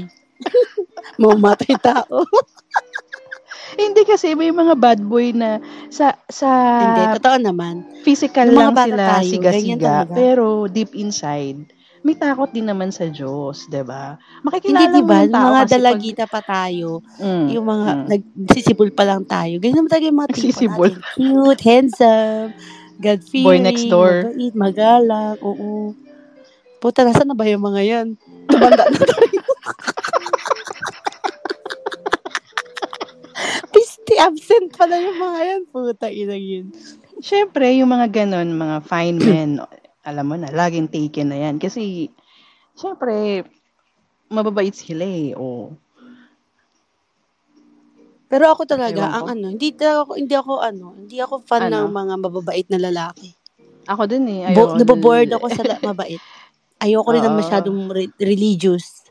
Mamatay tao. Hindi kasi may mga bad boy na sa sa Hindi, totoo naman. physical Nung lang sila tayo, siga-siga, pero deep inside, may takot din naman sa Diyos, 'di ba? Hindi, Makikilala di mo ba? yung tao Mga kasi pag dalagita pa tayo, Mm, yung mga mm. nagsisibol pa lang tayo. Ganyan naman talaga yung mga tipo natin. Cute, handsome, God-fearing, Boy next door. mabait, magalang, oo. Puta, nasa na ba yung mga yan? Tumanda na tayo. Pisti, absent pala yung mga yan. Puta, inang yun. Syempre, yung mga ganon, mga fine men, alam mo na, laging taken na yan. Kasi, syempre, mababait sila eh. O, Pero ako talaga, ang ko. ano, hindi ako, hindi ako ano, hindi ako fan Ano? ng mga mababait na lalaki. ako din eh. Bo- Ayoko. nabobored ako sa la- mabait. Ayoko rin ng masyadong re- religious.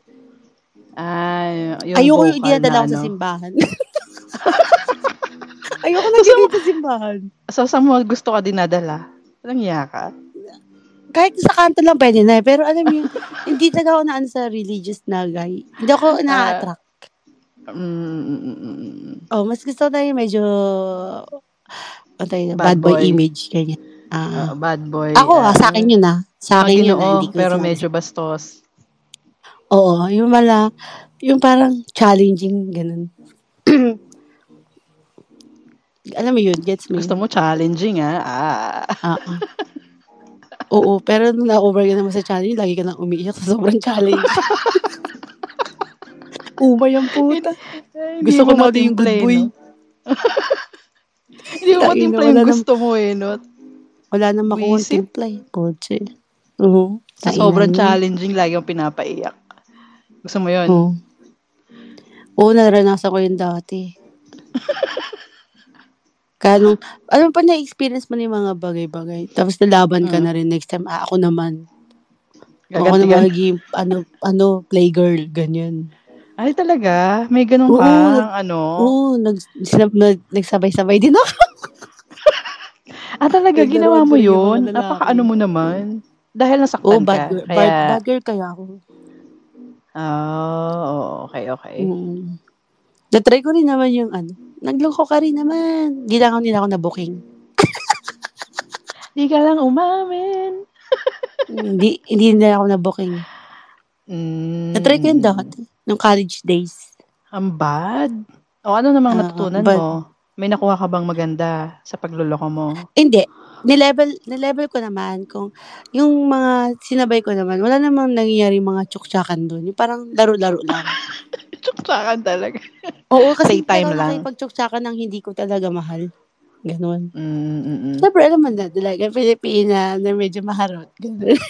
Ah, yung Ayoko yung dinadala na ako sa ano. simbahan. Ayoko na ganito sa simbahan. So, sa mo gusto ka dinadala? Walang iya ka? Kahit sa kanto lang pwede na. eh. Pero alam mo, hindi talaga ako na ano sa religious na guy. Hindi ako na-attract. Mm, mm, oh, mas gusto yung medyo ano tayo, Bad bad, boy, boy. image. Ganyan. Ah. Ah, bad boy. ako, ah, ah, sa akin yun ah. Sa akin yun. ah, Ginoo, hindi ko pero sinabi medyo bastos. Oo, yung mala, yung parang challenging, ganun. Alam mo yun, gets me. Gusto mo challenging, ah. ah. Ah, ah. Oo, pero nung na-over ka naman sa challenge, lagi ka nang umiiyak sa sobrang challenge. Umay ang puta. Gusto ko mo maging good boy. Hindi mo matimpla yung nang- gusto mo eh, no? Wala na makuha timpla eh. Kotse. Oo. Tangina sobrang challenging, lagi ang pinapaiyak. Gusto mo yun? Oo. Oo, naranasan ko yun dati. Kaya nung, ano pa na-experience mo na yung mga bagay-bagay. Tapos nalaban ka Mm. na rin next time. Ah, ako naman. Ako na Gagantigan. magiging, ano, ano, playgirl, ganyan. Ay, talaga? May ganun Oo, ano? Oo, nag, sinab, nag, nagsabay-sabay din ako. Ah, talaga? Ginawa mo yung mga yun? lalaki. Napaka-ano mo naman? Dahil nasaktan Oo, bad ka? girl. Kaya, Bad, bad girl kaya ako. oh, okay, okay. Mm. Na-try ko rin naman yung ano. Nagloko ka rin naman. Ako nila ako na booking. Di ka lang umamin. hindi, hindi nila ako na booking. Mm, Na-try ko yun dati. Nung college days. Ang bad. O ano namang Ah, natutunan bad. mo? May nakuha ka bang maganda sa pagluloko mo? Hindi. Nilevel, nilevel ko naman kung yung mga sinabay ko naman, wala namang nangyayari mga tsuktsakan doon. Yung parang laro-laro lang. Tsuksakan talaga. Oo, kasi Playtime lang. nakipagtsuktsakan ng hindi ko talaga mahal. Ganon. Mm, mm, mm. Siyempre, alam mo na, talaga, Pilipina na medyo maharot. Ganon.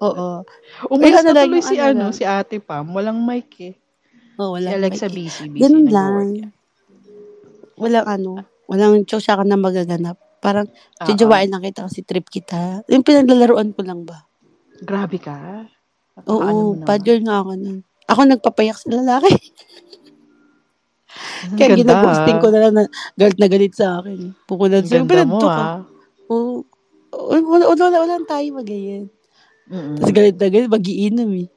Oo. Umalis Ayun na tuloy yung si ano ano, si Ate Pam. Walang mic eh. Oo, Si wala. Alexa Like, busy, busy. Ganun lang. Walang ano, walang tsuktsakan na magaganap. Parang, Oo. Jajawain lang kita kasi trip kita. Yung pinaglalaroan ko lang ba? Grabe ka. Napaka-ano Oo, mo bad girl nga ako nun. Ako nagpapayak sa lalaki. Ang Kaya ganda, ginaghosting ah. ko na lang na galit na galit sa akin. Pukunan Ang siya. ganda mo, ka. ah. Oo. Wala, wala, wala, wala tayo magayon. Mm-mm. Tapos galit na galit, magiinom eh.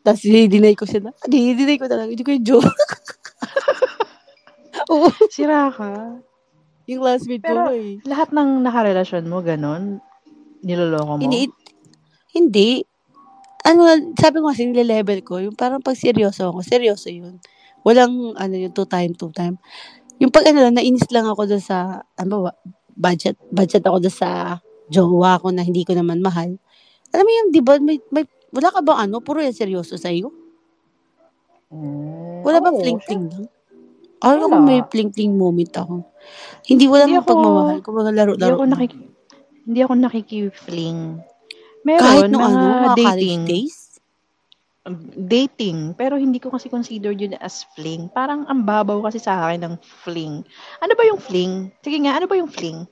Tapos dinay ko siya na, ah, dinay ko talaga, hindi ko yung joke. Oo, Sira ka. yung last meet Pero, ko eh. Lahat ng nakarelasyon mo, ganon? Niloloko mo? Hindi, hindi. Ano, sabi ko kasi, nile-level ko, yung parang pag seryoso ako, seryoso yun. Walang, ano, yung two time, two time. Yung pag ano lang, nainis lang ako doon sa, ano ba, budget, budget ako doon sa jowa ko na hindi ko naman mahal. Alam mo yung, di ba, may, may, wala ka bang ano, puro yan seryoso sa'yo? Mm, Wala bang oo, fling-fling lang? Alam ko Wala. may fling-fling moment ako. Hindi wala Hindi ako- pagmamahal. Kung mga Hindi laro-laro. ako, lang. nakik hindi ako nakiki-fling. Meron, Kahit nung mga ano, mga dating. days. Dating. Pero hindi ko kasi considered yun as fling. Parang ang babaw kasi sa akin ng fling. Ano ba yung fling? Sige nga, ano ba yung fling?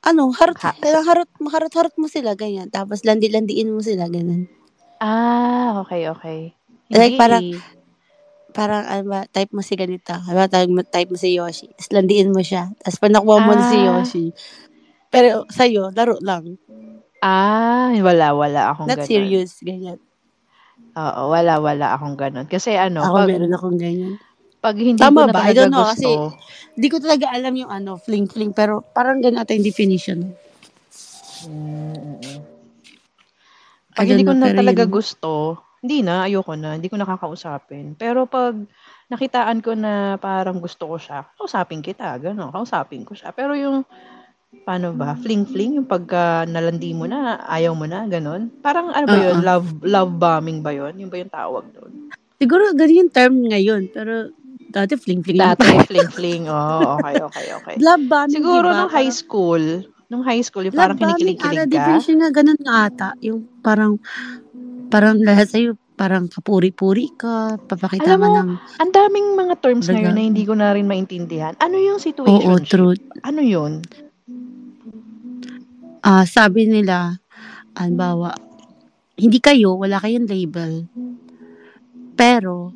ano, harot, Ha- kailangan harot, maharot-harot mo sila, ganyan. Tapos landi-landiin mo sila, ganyan. Ah, okay, okay. Like, Hindi parang- eh. Parang, ano ba, type mo si ganito. Ano type mo, type mo si Yoshi. Tapos landiin mo siya. Tapos pag nakuha mo na si Ah. Yoshi. Pero sa'yo, laro lang. Ah, wala, wala akong Not ganun. serious, ganyan. Oo, wala, wala akong ganun. Kasi ano, Ako pag, meron akong ganyan. pag hindi Tama ko na ba? I don't know, gusto, kasi- Hindi ko talaga alam yung ano, fling-fling, pero parang ganun ata yung definition. Mm, Pag hindi ko na talaga yun. gusto, hindi na, ayoko na, hindi ko nakakausapin. Pero pag nakitaan ko na parang gusto ko siya, kausapin kita, gano'n, kausapin ko siya. Pero yung, paano ba, fling-fling, yung pagka nalandi mo na, ayaw mo na, gano'n. Parang ano ba yun, Oo. love, love bombing ba yun? Yung ba yung tawag doon? Siguro ganun yung term ngayon, pero dati fling-fling. Dati, fling-fling, oh, okay, okay, okay. Love bombing, Siguro diba? nung high school, nung high school, yung parang kinikilig-kilig ata, ka. definition nga, ganun nga ata. Yung parang, parang lahat sa'yo, parang kapuri-puri ka, papakita Alam ka mo, ng, Ang daming mga terms ngayon na hindi ko na rin maintindihan. Ano yung oo, situation? truth. Ano yun? Ah, sabi nila, halimbawa, hindi kayo, wala kayong label, pero,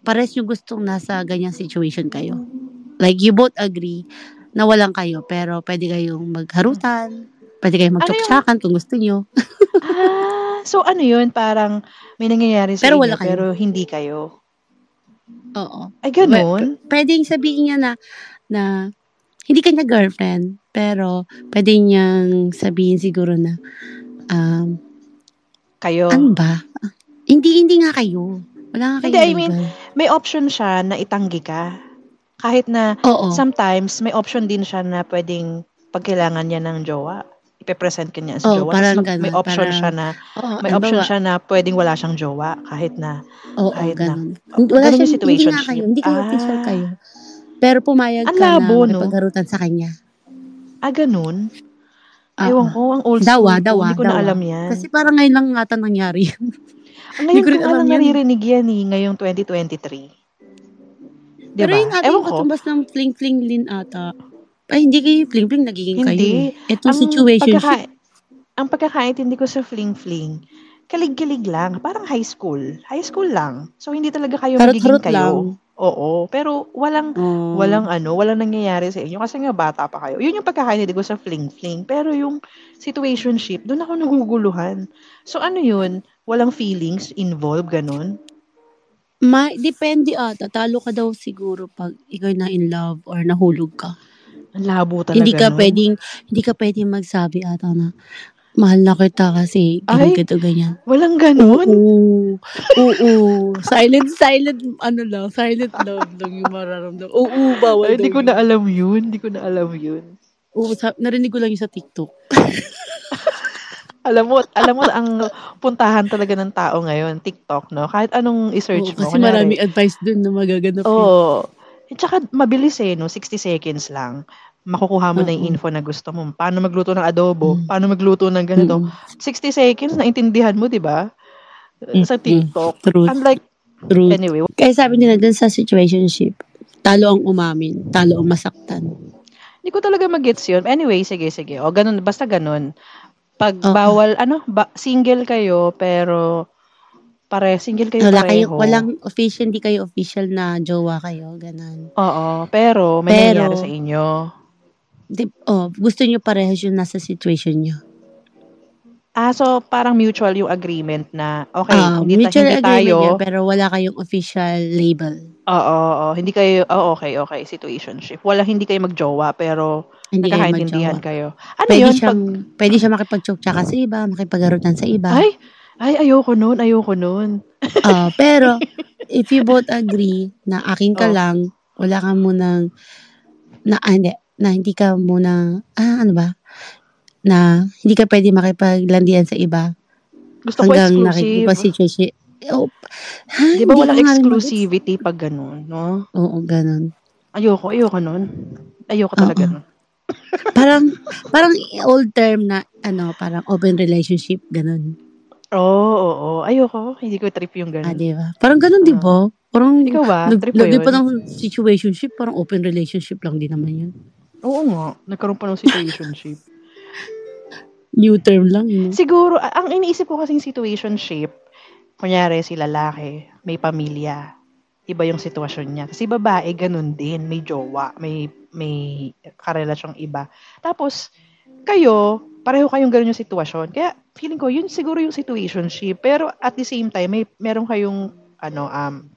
pares yung gustong nasa ganyang situation kayo. Like, you both agree na walang kayo, pero pwede kayong magharutan, pwede kayong magtsuktsakan kung gusto nyo. ah, so ano yun? Parang may nangyayari sa Pero inyo, wala kayo. pero hindi kayo. Oo. Ay, ganun? Pwedeng sabihin niya na, na, hindi kanya girlfriend, pero pwede niyang sabihin siguro na, um, Kayo. ano ba? Hindi, hindi nga kayo. Wala nga Hindi, kayo I mean, may option siya na itanggi ka. Kahit na Oo. sometimes may option din siya na pwedeng pag kailangan niya ng jowa, ipe-present ka niya as Oo, jowa. parang mag- may ganun, option parang- siya na Oo, may option ba? siya na pwedeng wala siyang jowa kahit na Oo, kahit na- ganun. Oh, Wala ganun siya, yung hindi situation nga kayo. Hindi kayo Ah. official kayo. Pero pumayag Ang ka labo, na no? sa kanya. ah ganun. Oo. Ewan ko, ang old Dawa, school dawa, hindi ko na dawa. alam yan. Kasi parang ngayon lang ata nangyari yan. Ang Hindi ngayon ko rin nga alam yan. naririnig yan eh, ngayong 2023. Pero Diba? yung ating katumbas ng fling-fling din ata. Ay, hindi kayo fling-fling, nagiging kayo Hindi. eh. Itong situation pagkaka- ang pagkakaintindi ko sa fling-fling, kalig-kilig lang. Parang high school. High school lang. So, hindi talaga kayo magiging Harot-harot kayo. lang. Oo. Pero walang, Oh. walang ano, walang nangyayari sa inyo. Kasi nga bata pa kayo. Yun yung pagkakaintindi ko sa fling-fling. Pero yung situationship, doon ako naguguluhan. So, ano yun? Walang feelings involved, ganun? Ma, depende ata. Talo ka daw siguro pag ikaw na in love or nahulog ka. Ang labo talaga hindi ka nun. pwedeng, hindi ka pwedeng magsabi ata na mahal na kita kasi Ay, ganito ganyan. Walang ganun? Oo. Oo. silent, silent, ano lang, silent love lang yung mararamdaman. Oo, bawal Ay, hindi ko yun. na alam yun. Hindi ko na alam yun. Oo, sa, narinig ko lang yung sa TikTok. Alam mo, alam mo ang puntahan talaga ng tao ngayon, TikTok, no? Kahit anong i-search Oo, mo. kasi kunyari, maraming advice dun na magaganap yun. Oo. At saka mabilis eh, no? 60 seconds lang. Makukuha mo na yung info na gusto mo. Paano magluto ng adobo? Mm. Paano magluto ng ganito? Mm-mm. 60 seconds, naintindihan mo, di ba? Sa. TikTok. Truth. Unlike, Truth. anyway, Kaya sabi nila dun sa situationship, talo ang umamin, talo ang masaktan. hindi ko talaga mag-gets yun. Anyway, sige, sige. O, ganun, basta ganun. Pag Oo. bawal, ano, ba, single kayo, pero pare, single kayo Wala pareho. kayo, walang official, hindi kayo official na jowa kayo, ganun. Oo, pero may Pero- nangyayari sa inyo. Di, oh, gusto nyo parehas yung nasa situation nyo. Ah, so parang mutual yung agreement na, okay, Ah, hindi, ta- mutual hindi agreement tayo, yan, pero wala kayong official label. oo, oo, hindi kayo, oh, okay, okay, situationship. Wala, hindi kayo magjowa, pero Hindi kayo magjowa. kayo. Ano Pwede yun? siyang, Pag, pwede siya makipag-tsaka sa iba, makipag-arutan sa iba. ay, ay, ayoko nun, ayoko nun. Ah, pero, if you both agree na akin ka Oh. lang, wala ka munang, na, ah, hindi, na hindi ka muna, ah, ano ba? Na hindi ka pwede makipaglandian sa iba Gusto ko hanggang exclusive. nakikipag-situation. Oh, ha, Di ba walang exclusivity pag ganun, no? Oo, ganun. Ayoko, ayoko nun. Ayoko talaga Oo. nun. Parang, parang old term na, ano, parang open relationship, ganun. Oo, oo, oo. Ayoko. Hindi ko trip yung Ah, ganun. di ba? Parang ganun, di ba? Parang, Ikaw ba? lag- Trip lagyan yun? pa ng situationship, parang open relationship lang din naman yun. Oo nga. Nagkaroon pa ng situationship. New term lang, yun. Siguro, a- ang iniisip ko kasing situationship, kunyari si lalaki, may pamilya, iba yung sitwasyon niya. Si babae, ganun din, may jowa, may, may karelasyong iba. Tapos, kayo, pareho kayong gano'n yung sitwasyon. Kaya feeling ko, yun siguro yung situationship. Pero at the same time, may meron kayong ano, um,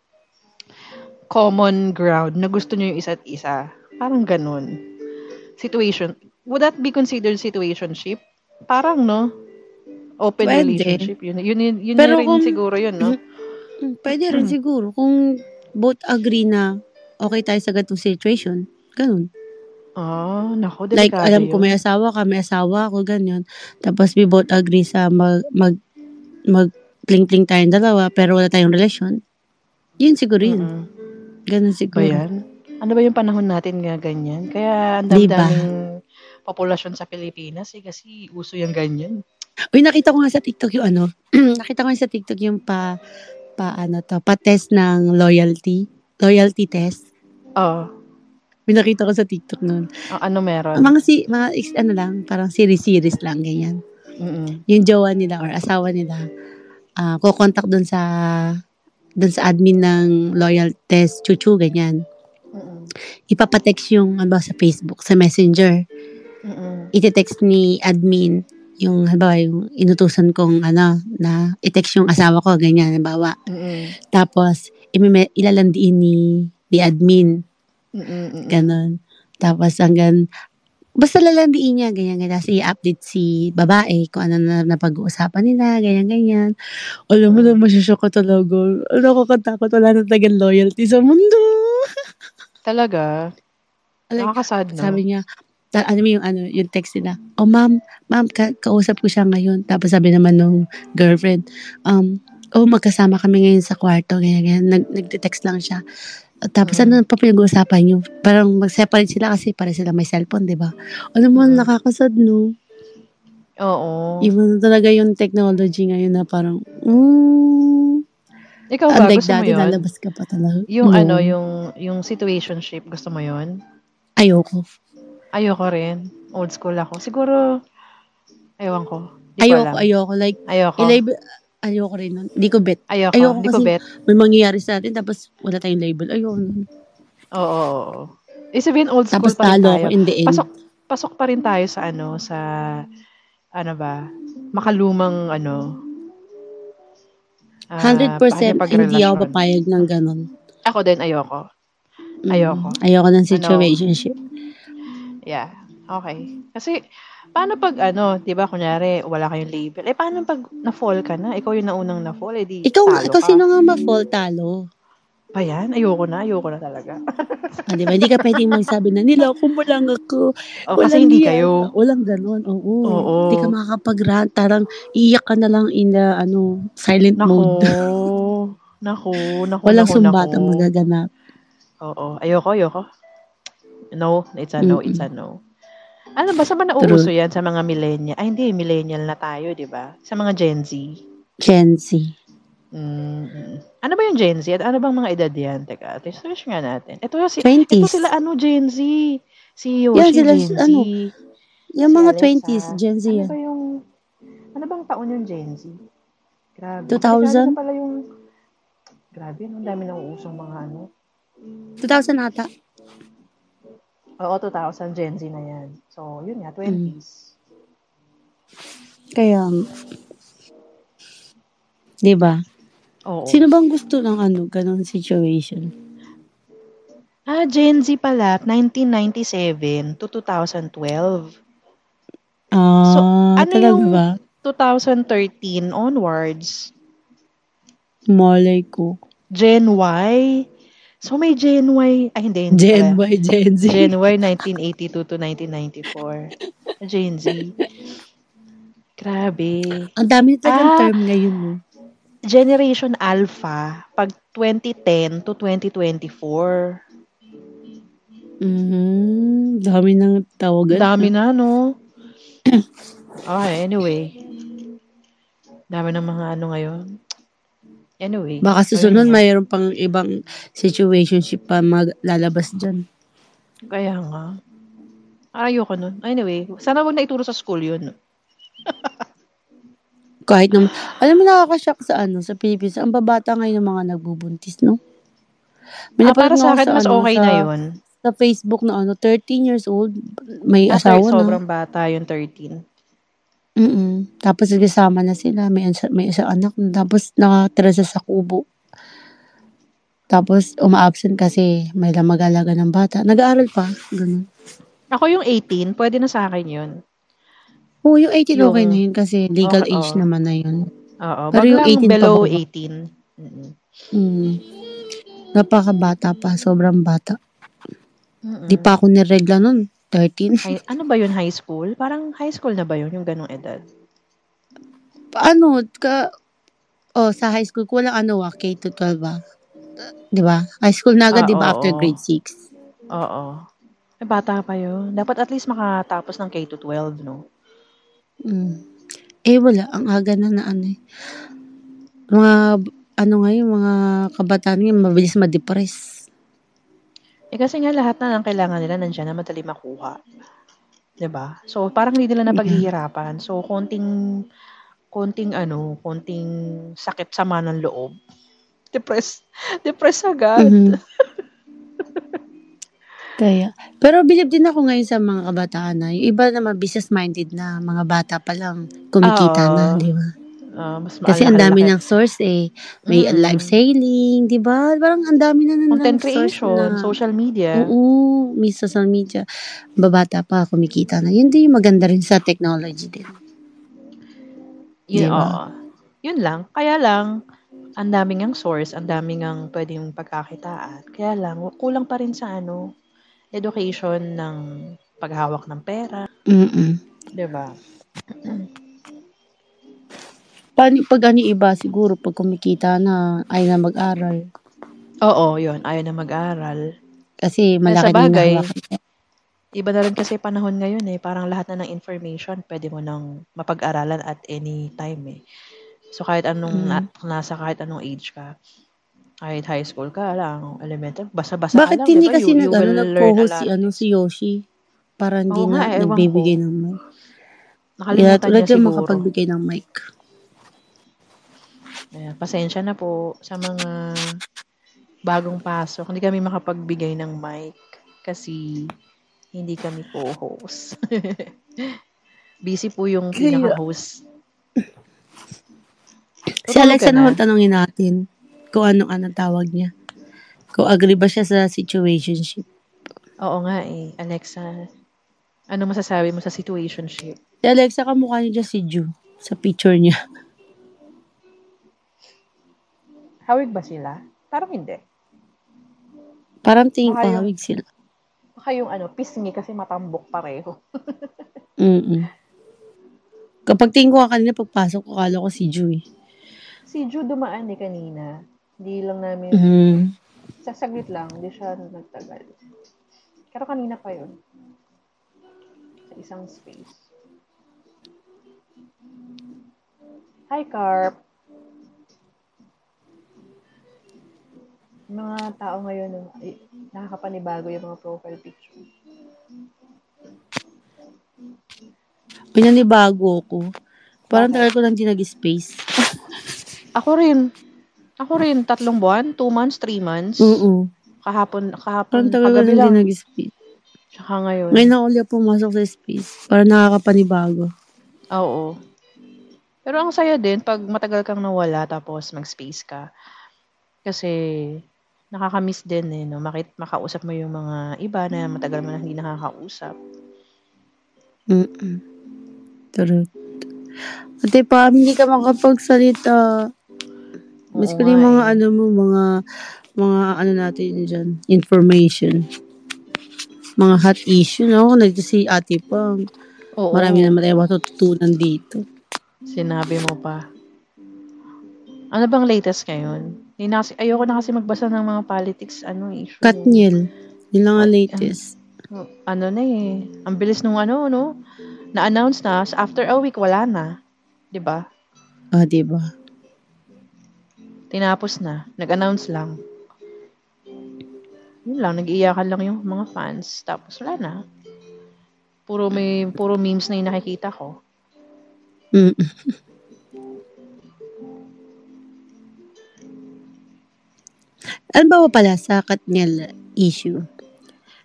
common ground na gusto nyo yung isa't isa. Parang ganun. Situation. Would that be considered situationship? Parang, no? Open Pwede. relationship. Yun, yun, yun, yun Pero rin kung- siguro yun, no? Mm, Pwede rin siguro kung both agree na okay tayo sa ganitong situation. Ganun. Oh, nako, Like, alam yun. ko may asawa ka, may asawa ako, ganyan. Tapos we both agree sa mag, mag, mag pling-pling tayong dalawa, pero wala tayong relasyon. Yun siguro yun. Mm-mm. Ganun siguro. yan? Ano ba yung panahon natin nga ganyan? Kaya ang Diba? daming populasyon sa Pilipinas eh, kasi uso yung ganyan. Uy, nakita ko nga sa TikTok yung ano, nakita ko nga sa TikTok yung pa, pa ano to, pa test ng loyalty. Loyalty test. Oh, May nakita ko sa TikTok noon. a- ano meron? Mga si, mga ano lang, parang series-series lang, ganyan. Mm-mm. Yung jowa nila or asawa nila, ah kukontak dun sa, dun sa admin ng loyal test, chuchu, ganyan. Ipapatext yung, ano ba, sa Facebook, sa messenger. Mm-mm. iti-text ni admin yung halimbawa yung inutusan kong ano na i-text yung asawa ko ganyan halimbawa Mm-mm. tapos imime, ilalandiin ni ni admin Mm-mm. ganon tapos hanggang basta lalandiin niya ganyan ganyan tapos i-update si babae kung ano na napag-uusapan nila ganyan ganyan alam mo na masyashock ka talaga nakakatakot wala na tagang loyalty sa mundo Talaga? like, Nakakasad, no? Sabi niya, ta- ano yung ano, yung text nila. Oh, ma'am, ma'am, ka- kausap ko siya ngayon. Tapos sabi naman nung girlfriend, um, oh, magkasama kami ngayon sa kwarto, ganyan, ganyan. Nag, nagte-text lang siya. Tapos Mm. ano pa pinag-uusapan niyo? Parang mag-separate sila kasi para sila may cellphone, di ba? Alam mo, Mm. nakakasad, no? Oo. Iba na talaga yung technology ngayon na parang, mm, Ikaw ba, unlike gusto mo dati, yun? lalabas ka pa talaga. Yung No. ano, yung yung situationship, gusto mo yun? Ayoko. Ayoko rin. Old school ako. Siguro, ewan ko. Di ko Ayoko, alam. ayoko. Like, Ayoko. i-label, ayoko rin nun. Hindi ko bet. Ayoko. ayoko Hindi ko bet. may mangyayari sa atin tapos wala tayong label. Ayoko. Oo. oo, oo. Eh, sabihin old school Tapos pa rin talo tayo. ako in the end. Pasok, pasok pa rin tayo sa ano, sa, ano ba, makalumang ano, 100% hindi ako papayag ng ganun. Ako din, ayoko. Mm. Ayoko. Ayoko ng situationship. Yeah. Okay. Kasi, paano pag ano, di ba, kunyari, wala kayong label. Eh, paano pag na-fall ka na? Ikaw yung naunang na-fall, eh di Ikaw, talo ikaw ka. sino nga ma-fall talo? Pa yan? Ayoko na, ayoko na talaga. Ah, di ba? Hindi ka pwedeng magsabi na, niloko mo lang ako. O, Oh, kasi hindi kayo. Walang ganun. Oo. Oo. Hindi ka makakapag-rant. Tarang iiyak ka na lang in the, ano, silent Nako. mode. Nako, nako, Walang nako, sumbatang nako. magaganap. Oo. Ayoko, ayoko. No, it's a no, Mm-mm. it's a no. Ano ba, saan ba nauuso yan sa mga millennial? Ay, hindi, millennial na tayo, di ba? Sa mga Gen Z. Gen Z. Mm. Ano ba yung Gen Z? At ano bang mga edad yan? Teka, ito, search nga natin. Ito, si, 20s. ito sila, ano, Gen Z. Si Yoshi, Yan sila, Gen Z. ano, Yung Si mga Alexa. 20s, Gen Z Ano yan. ba yung, ano bang taon yung Gen Z? Grabe. 2000? Ano pala yung, grabe, ano, ang dami nang uusong mga ano. 2000 ata. Oo, 2000 Gen Z na yan. So, yun nga, 20s. Kaya, di ba? Oo. Sino bang gusto ng ano, ganun situation? Ah, Gen Z pala, 1997 to 2012. Ah, So, ano talaga yung- ba? 2013 onwards, Malay ko. Gen Y. So, may Gen Y. Ay, hindi. hindi Gen pala. Y, Gen Z. Gen Y, 1982 to 1994. Gen Z. Grabe. Ang dami na talagang Ah. term ngayon, no? Generation Alpha, pag 2010 to 2024. Mhm. Dami ng tawagan. Dami na, no? Okay, anyway. Dami ng mga ano ngayon. Anyway. Baka susunod, mayroon pang ibang situationship pa maglalabas dyan. Kaya nga. Ayoko nun. Anyway, sana wag na ituro sa school yun. Kahit naman, alam mo nakakashock sa ano, sa Philippines, ang babata ngayon ng mga nagbubuntis, no? May Ah, para sa akin, mas ano, okay sa, na yun. Sa Facebook na ano, 13 years old, may Ah, asawa na. sobrang bata yung 13. Mm. Tapos nagkasama na sila, may, isa- may isang anak, tapos nakatira sa kubo. Tapos uma-absent kasi may lang mag-alaga ng bata. Nag-aaral pa, ganun. Ako yung 18, pwede na sa akin yun. Oo, yung 18 okay Yung- na yun kasi legal Okay, age oo. naman na yun. Oo. Pero yung lang 18 pa below ba? 18. Mm-mm. Mm. Napakabata pa, sobrang bata. Mm-mm. Di pa ako niregla nun, 13. Hi- ano ba yun, high school? Parang high school na ba yun, yung ganong edad? Ano, ka, oh, sa high school, ko walang ano ah, K to 12 ah. Di ba? High school na agad, Ah, di ba, oo. after grade 6. Oo. Eh, bata pa yun. Dapat at least makatapos ng K to 12, no? Mm. Eh, wala. Ang aga na na ano eh. Mga, ano ngayon, mga kabataan ngayon, mabilis ma-depress. Eh, kasi nga lahat na ng kailangan nila nandiyan na madali makuha. 'Di ba? So, parang hindi nila napaghihirapan. So, konting, konting ano, konting sakit sama ng loob. Depress. Depress agad. Mhm. Kaya, pero believe din ako ngayon sa mga kabataan na, yung iba naman business-minded na, mga bata pa lang, kumikita Oo. na, di ba? Ah, mas Kasi ang dami ng source eh. May Mm-mm. live selling, di ba? Parang ang dami na ng Content ng source creation, na. social media. Oo, may social media. Babata pa, kumikita na. Yun din yung maganda rin sa technology din. Yun, Diba? oo. Yun lang. Kaya lang, ang daming ang source, ang daming ang pwedeng pagkakitaan. Kaya lang, kulang pa rin sa ano, education ng paghawak ng pera. Mm-mm. 'di ba? Paano, pag ano iba, siguro, pag kumikita na, ay na mag-aral. Oo, yun. Ayaw na mag-aral. Kasi malaki bagay, na hawakan. Iba na rin kasi panahon ngayon eh. Parang lahat na ng information pwede mo nang mapag-aralan at any time eh. So kahit anong Mm. na- nasa kahit anong age ka, kahit high school ka lang, elementary, basa-basa Bakit lang, hindi di ba? kasi You- nag, ano, nag-co-host si, ano, si Yoshi? Para hindi Oo na nga, ewan nagbibigay ko. ng mic. Nakalimutan ulit niya yung siguro. makapagbigay ng mic. Ayan, pasensya na po sa mga bagong pasok. Hindi kami makapagbigay ng mic kasi hindi kami co-host. Busy po yung pinaka-host. Si Alexa naman tanongin natin kung anong anong tawag niya. Kung agree ba siya sa situationship. Oo nga eh, Alexa. Ano masasabi mo sa situationship? Si Alexa, kamukha niya dyan si Ju sa picture niya. Hawig ba sila? Parang hindi. Parang tingin ko hawig sila. Baka yung ano, pisngi kasi matambok pareho. Mm Kapag tingin ko kanina pagpasok ko, akala ko si Ju eh. Si Ju dumaan eh kanina. Hindi lang namin, Mm. sasaglit lang, hindi siya nagtagal. Pero kanina pa yun. Sa isang space. Hi, Carp. Mga tao ngayon, nakakapanibago yung mga profile picture. Pinanibago ko. Parang tagal ko lang din nag-space. Ako rin. Ako rin, tatlong buwan, two months, three months. Oo. Kahapon, kahapon, Parang tagal ko kagabi lang nag-space. Tsaka ngayon. Ngayon na ulit pumasok sa space. Parang nakakapanibago. Oo. Pero ang saya din pag matagal kang nawala tapos mag-space ka. Kasi nakaka-miss din eh, no? Makit, makausap mo yung mga iba na matagal mo na hindi nakakausap. Mm-mm. True. Ate pa, hindi ka makapagsalita. Mas Oo ko yung mga eh. ano mo, mga mga ano natin dyan, information. Mga hot issue, no? Nandito si ate pa. Oo. Marami naman tayo matututunan dito. Sinabi mo pa. Ano bang latest ngayon? Hindi na kasi, ayoko na kasi magbasa ng mga politics ano issue. Katniel. Yun lang ang latest. Ano na eh. Ang bilis nung ano, no? Na-announce na. After a week, wala na. 'Di ba? Ah, diba? Tinapos na. Nag-announce lang. Yun lang, nag-iiyakan lang yung mga fans. Tapos wala na. Puro may puro memes na yung nakikita ko. Mm. Ano ba ba pala sa Katniel issue?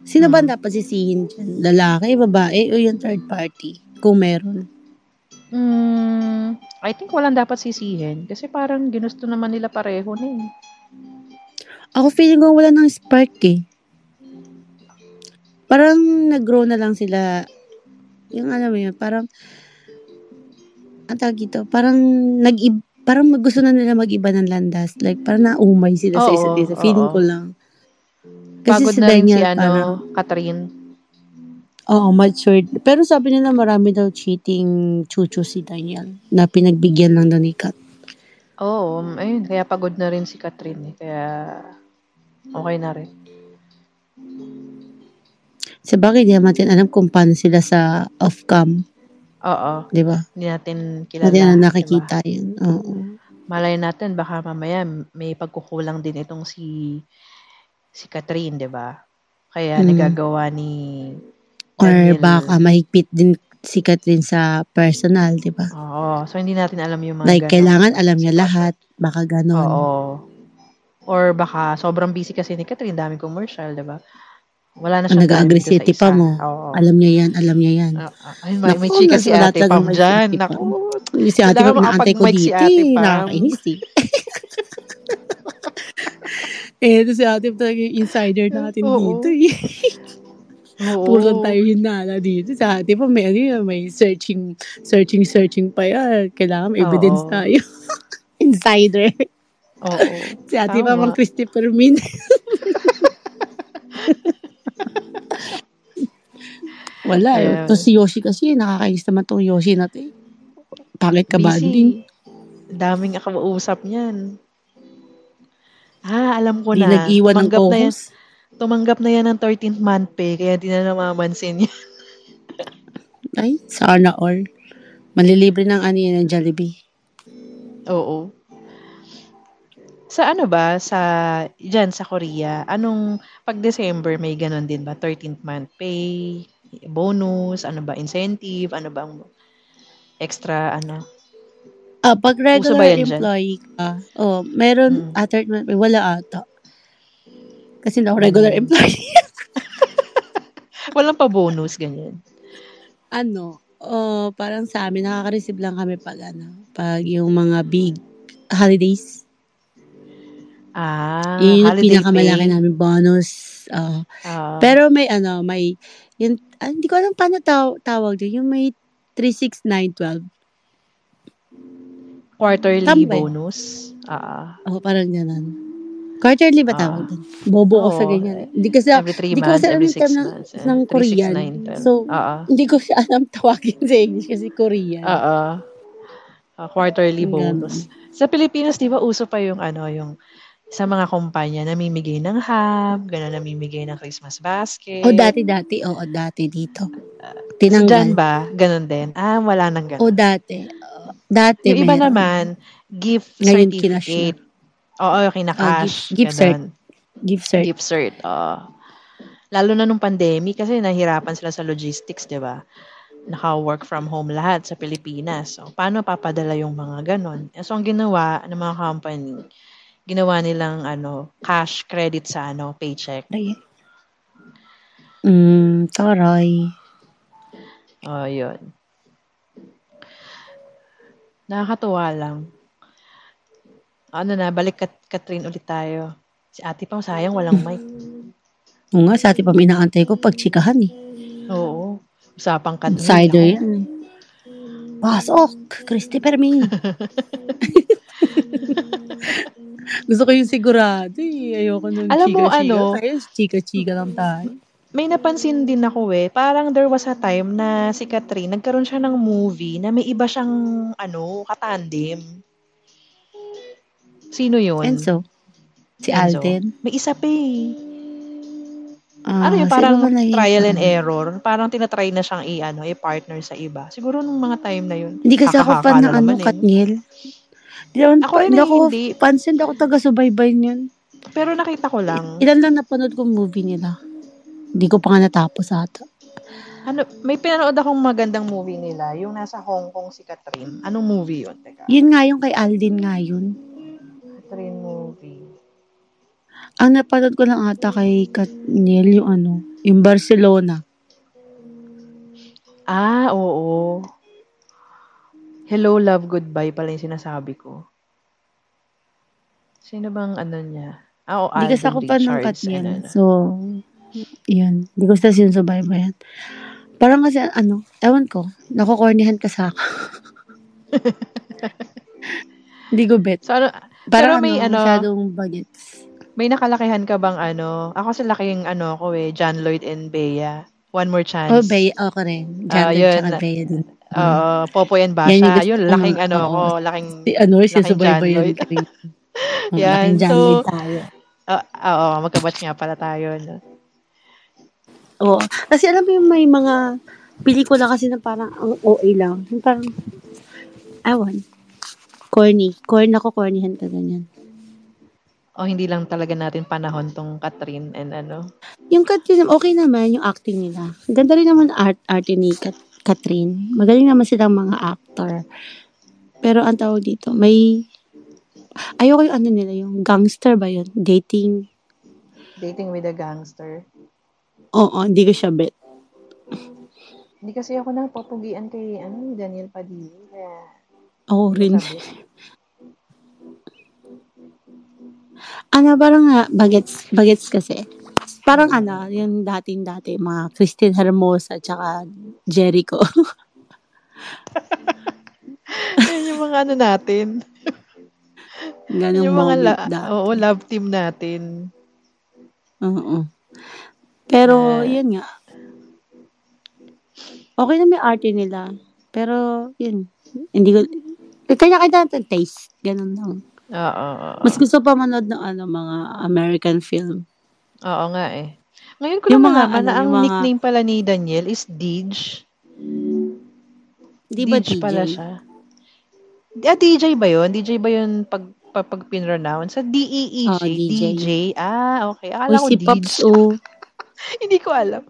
Sino ba Hmm. dapat sisihin dyan? Lalaki, babae, o yung third party? Kung meron. Mm, I think walang dapat sisihin. Kasi parang ginusto naman nila pareho na eh. Ako feeling ko wala ng spark eh. Parang nag-grow na lang sila. Yung alam mo yun, parang ang tawag dito, parang nag parang gusto na nila mag-iba ng landas. Like, parang naumay sila sa Oo, isa't isa. Feeling oo. ko lang. Pagod si na rin si Daniel ano, parang, Catherine. Oo, matured. Pero sabi nila marami daw cheating chuchu si Daniel na pinagbigyan lang daw ni Kat. Oo, um, ayun. Kaya pagod na rin si Catherine eh. Kaya okay na rin. Sa bagay, di natin alam kung paano sila sa off-cam. Oo. Di ba? Hindi natin kilala. Hindi na diba? nakikita yun. Oo. Malay natin, baka mamaya may pagkukulang din itong si si Catherine, di ba? Kaya Mm. nagagawa ni Or Daniel- baka mahigpit din si Catherine sa personal, di ba? Oo. So, hindi natin alam yung mga Like, ganon. kailangan alam niya lahat. Baka ganon. Oo. Or baka sobrang busy kasi ni Catherine, daming commercial, di ba? Wala na dito sa nag-aggressivity pa mo. Oo. Alam niya yan, alam niya yan. Ah, ah, Ayun, may, may Naku, chika si wala ate talagang Pam may dyan. chika si Naku. Yung si ate Kailangan Pam, naantay ko makapag-mic si dito Ate eh. Pam. Nakakainis eh. eh, ito si ate Pam talaga yung insider natin Oo. dito eh. Oo. Puro tayo hinala dito. Sa ate pa may ano yun, may searching, searching, searching pa yan. Kailangan may evidence Oo. tayo. Insider. Oo. Si ate pa Tama. mang Christopher Min. Wala eh. Ayan. To si Yoshi kasi, nakakainis naman tong Yoshi na to eh. Pangit ka. Busy. Daming akausap niyan. Ah, alam ko Di na. nag-iwan ng Tumanggap na yan, co-host. Tumanggap na yan ng 13th month pay, kaya di na namamansin niya. Ay, sana all. Malilibre ng ano yan ng Jollibee. Oo. Sa ano ba, sa, dyan sa Korea, anong, pag December may ganun din ba? 13th month pay, bonus, ano ba, incentive, ano ba ang extra, ano? Ah, pag regular yan employee ka, oh, meron, Mm. ah, third month, pay, wala ata. Kasi na ako regular Mm. employee. Walang pa bonus, ganyan. ano, oh, parang sa amin, nakaka-receive lang kami pag ano, pag yung mga big holidays. Ah, yun yung holiday pinakamalaki pay. namin bonus. ah. Ah, pero may ano, may, yun, ah, hindi ko alam paano taw- tawag doon, yung may 36912. quarterly Tama ba yun? bonus. Ah, Oh, parang ganun. Quarterly ba Ah. tawag doon? Bobo ko sa Oo. ganyan. eh. Hindi kasi, every three hindi ko months, kasi alam every yung six term ng, months. ng. Korean. 369, 12. So, Ah, hindi ko siya alam tawagin sa English kasi Korean. ah, ah. Ah, quarterly Yung bonus. Sa Pilipinas, di ba, uso pa yung ano, yung sa mga kumpanya, namimigay ng ham, gano'n, namimigay ng Christmas basket. O dati-dati, oo, dati dito. So, Tinanggal. dyan ba? Ganun din? Ah, wala nang ganun. O dati. Oo, dati yung iba meron. naman, gift Ngayon, certificate. Oo, Oh, kinakash. gift- gift cert. Gift cert. Gift cert, oo. Lalo na nung pandemic kasi nahirapan sila sa logistics, di ba? Naka-work from home lahat sa Pilipinas. So, paano papadala yung mga ganon? So, ang ginawa ng mga company, ginawa nilang ano, cash credit sa ano, paycheck. Ay. Mm, taray. Oh, yun. Nakakatuwa lang. Ano na, balik kat Catherine ulit tayo. Si ate pa, sayang, walang mic. Oo nga, sa atin pa minaantay ko pag chikahan eh. Oo. Usapang Catherine. Insider yan. Pasok! Christopher Min. Gusto ko yung sigurado eh. Ayoko nung Alam mo, chika-chika. ano? Tayo, chika-chika lang tayo. May napansin din ako eh. Parang there was a time na si Catherine, nagkaroon siya ng movie na may iba siyang, ano, katandem. Sino yun? Enzo. Si Enzo. Alden. May isa pa eh. Ah, ano yung sino parang yun? trial and error? Parang tinatry na siyang i-ano, i-partner sa iba. Siguro nung mga time na yun. Hindi kasi ako fan na ng ano, eh. Katniel. Hindi ako, hindi eh, ako hindi. pansin, ako taga-subaybay niyan. Pero nakita ko lang. Ilan lang napanood kong movie nila. Hindi ko pa nga natapos ata. Ano, may pinanood akong magandang movie nila. Yung nasa Hong Kong si Catherine. Anong movie yun? Teka. Yun nga yung kay Alden nga yun. Catherine movie. Ang napanood ko lang ata kay Katniel yung ano, yung Barcelona. Ah, oo. Hello, love, goodbye pala yung sinasabi ko. Sino bang ano niya? Ah, oh, Hindi kasi ako pa ng yan. Ano, ano. So, yun. Hindi ko sa sinusubaybayan. Parang kasi, ano, ewan ko, nakukornihan ka sa akin. Hindi ko bet. So, ano, Parang Pero may ano, ano- masyadong bagets. may nakalakihan ka bang ano? Ako sa laking ano ko eh, John Lloyd and Bea. One more chance. Oh, Bea, ako rin. John yun. tsaka Bea din. Oo, Popoy and Yan yung Basha. gusto Yun, laking ano ko, laking Si ano, Laking sinusubaybayan John Lloyd. Oo, Yan, laking John so- Lloyd tayo. Ah, ah, oo, magkabatch nga pala tayo. No? Oo. Kasi alam mo yung may mga pelikula kasi na parang ang OA lang. Yung parang, awan. Corny. Corny ako, cornyhan ka ganyan. O hindi lang talaga natin panahon tong Catherine and ano. Yung Katrin, okay naman yung acting nila. Ganda rin naman art, art ni Kat, Katrin. Magaling naman silang mga actor. Pero ang tawag dito, may ayoko yung ano nila, yung gangster ba yun? Dating. Dating with a gangster. Oo, hindi ko siya bet. Hindi kasi ako napapugian kay ano, Daniel Padilla. Ako rin. sabi, Ano, parang nga, bagets, bagets kasi. Parang ano, yung dating-dati, mga Christine Hermosa, tsaka Jericho. Yan yung mga ano natin. Ganong yung mga la- dati. oo, love team natin. Oo. Pero, Ah. yun nga. Okay na may arte nila. Pero, yun. Hindi ko, kanya-kanya natin taste. Ganun lang. Oo. Mas gusto pa manood ng ano, mga American film. Oo nga eh. Ngayon ko Yung lang mga ano, na ang mga- nickname pala ni Daniel is Dij. Di ba Dij DJ? pala siya. Ah, DJ ba yun? DJ ba yun pag, pag, pag pinronounce? Sa D-E-E-J? Oo, DJ. DJ? Ah, okay. Uy, Akala ko si Dij. Pops, oh. Hindi ko alam.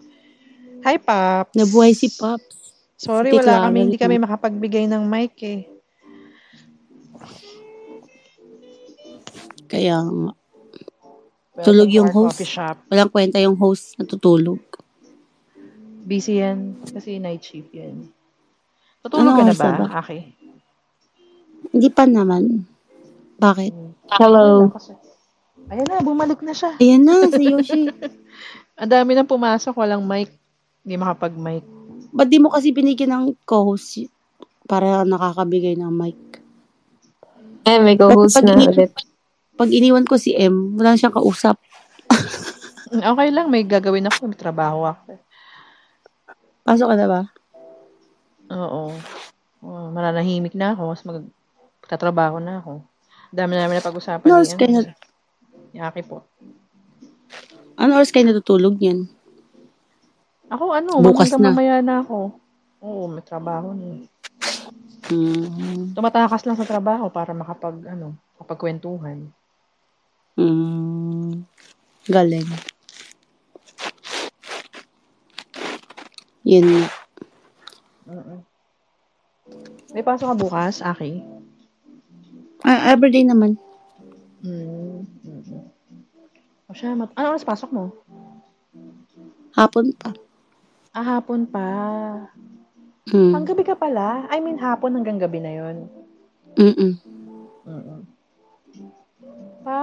Hi, Pops. Nabuhay si Pops. Sorry, Si wala kami, hindi kami makapagbigay ng mic eh. Kaya, nga, Tulog yung host. Coffee shop. walang kwenta yung host natutulog. Busy yan. Kasi night shift yan. Tutulog Ano ka na ba, ba? Aki? Hindi pa naman. Bakit? Hello. Ayan na, bumalik na siya. Ayan na, si Yoshi. Ang dami nang pumasok, walang mic. Hindi makapag-mic. Ba't di mo kasi binigyan ng co-host para nakakabigay ng mic? Eh, may co-host na ulit. Pag iniwan ko si M, wala siyang kausap. Okay lang, may gagawin ako. May trabaho ako. Pasok ka na ba? Oo. Oh, mananahimik na ako. Mas magtatrabaho na ako. Dami namin na pag-usapan No, ni, oras kayo na- ni Aki po. Ano oras kayo natutulog niyan? Ako ano, Bukas na. mamaya na ako. Oo, may trabaho na. Hmm. Tumatakas lang sa trabaho para makapag, ano, kapagkwentuhan. Hmm. Galing. Yun nga. Mm-mm. May pasok ka bukas, Aki? Ah, everyday naman. Mm. Mm-mm. O siya, mat- ano oras pasok mo? Hapon pa. Ah, hapon pa. Hmm. Hanggang gabi ka pala? I mean, hapon hanggang gabi na yon. Mm-mm. Mm-mm. Pa,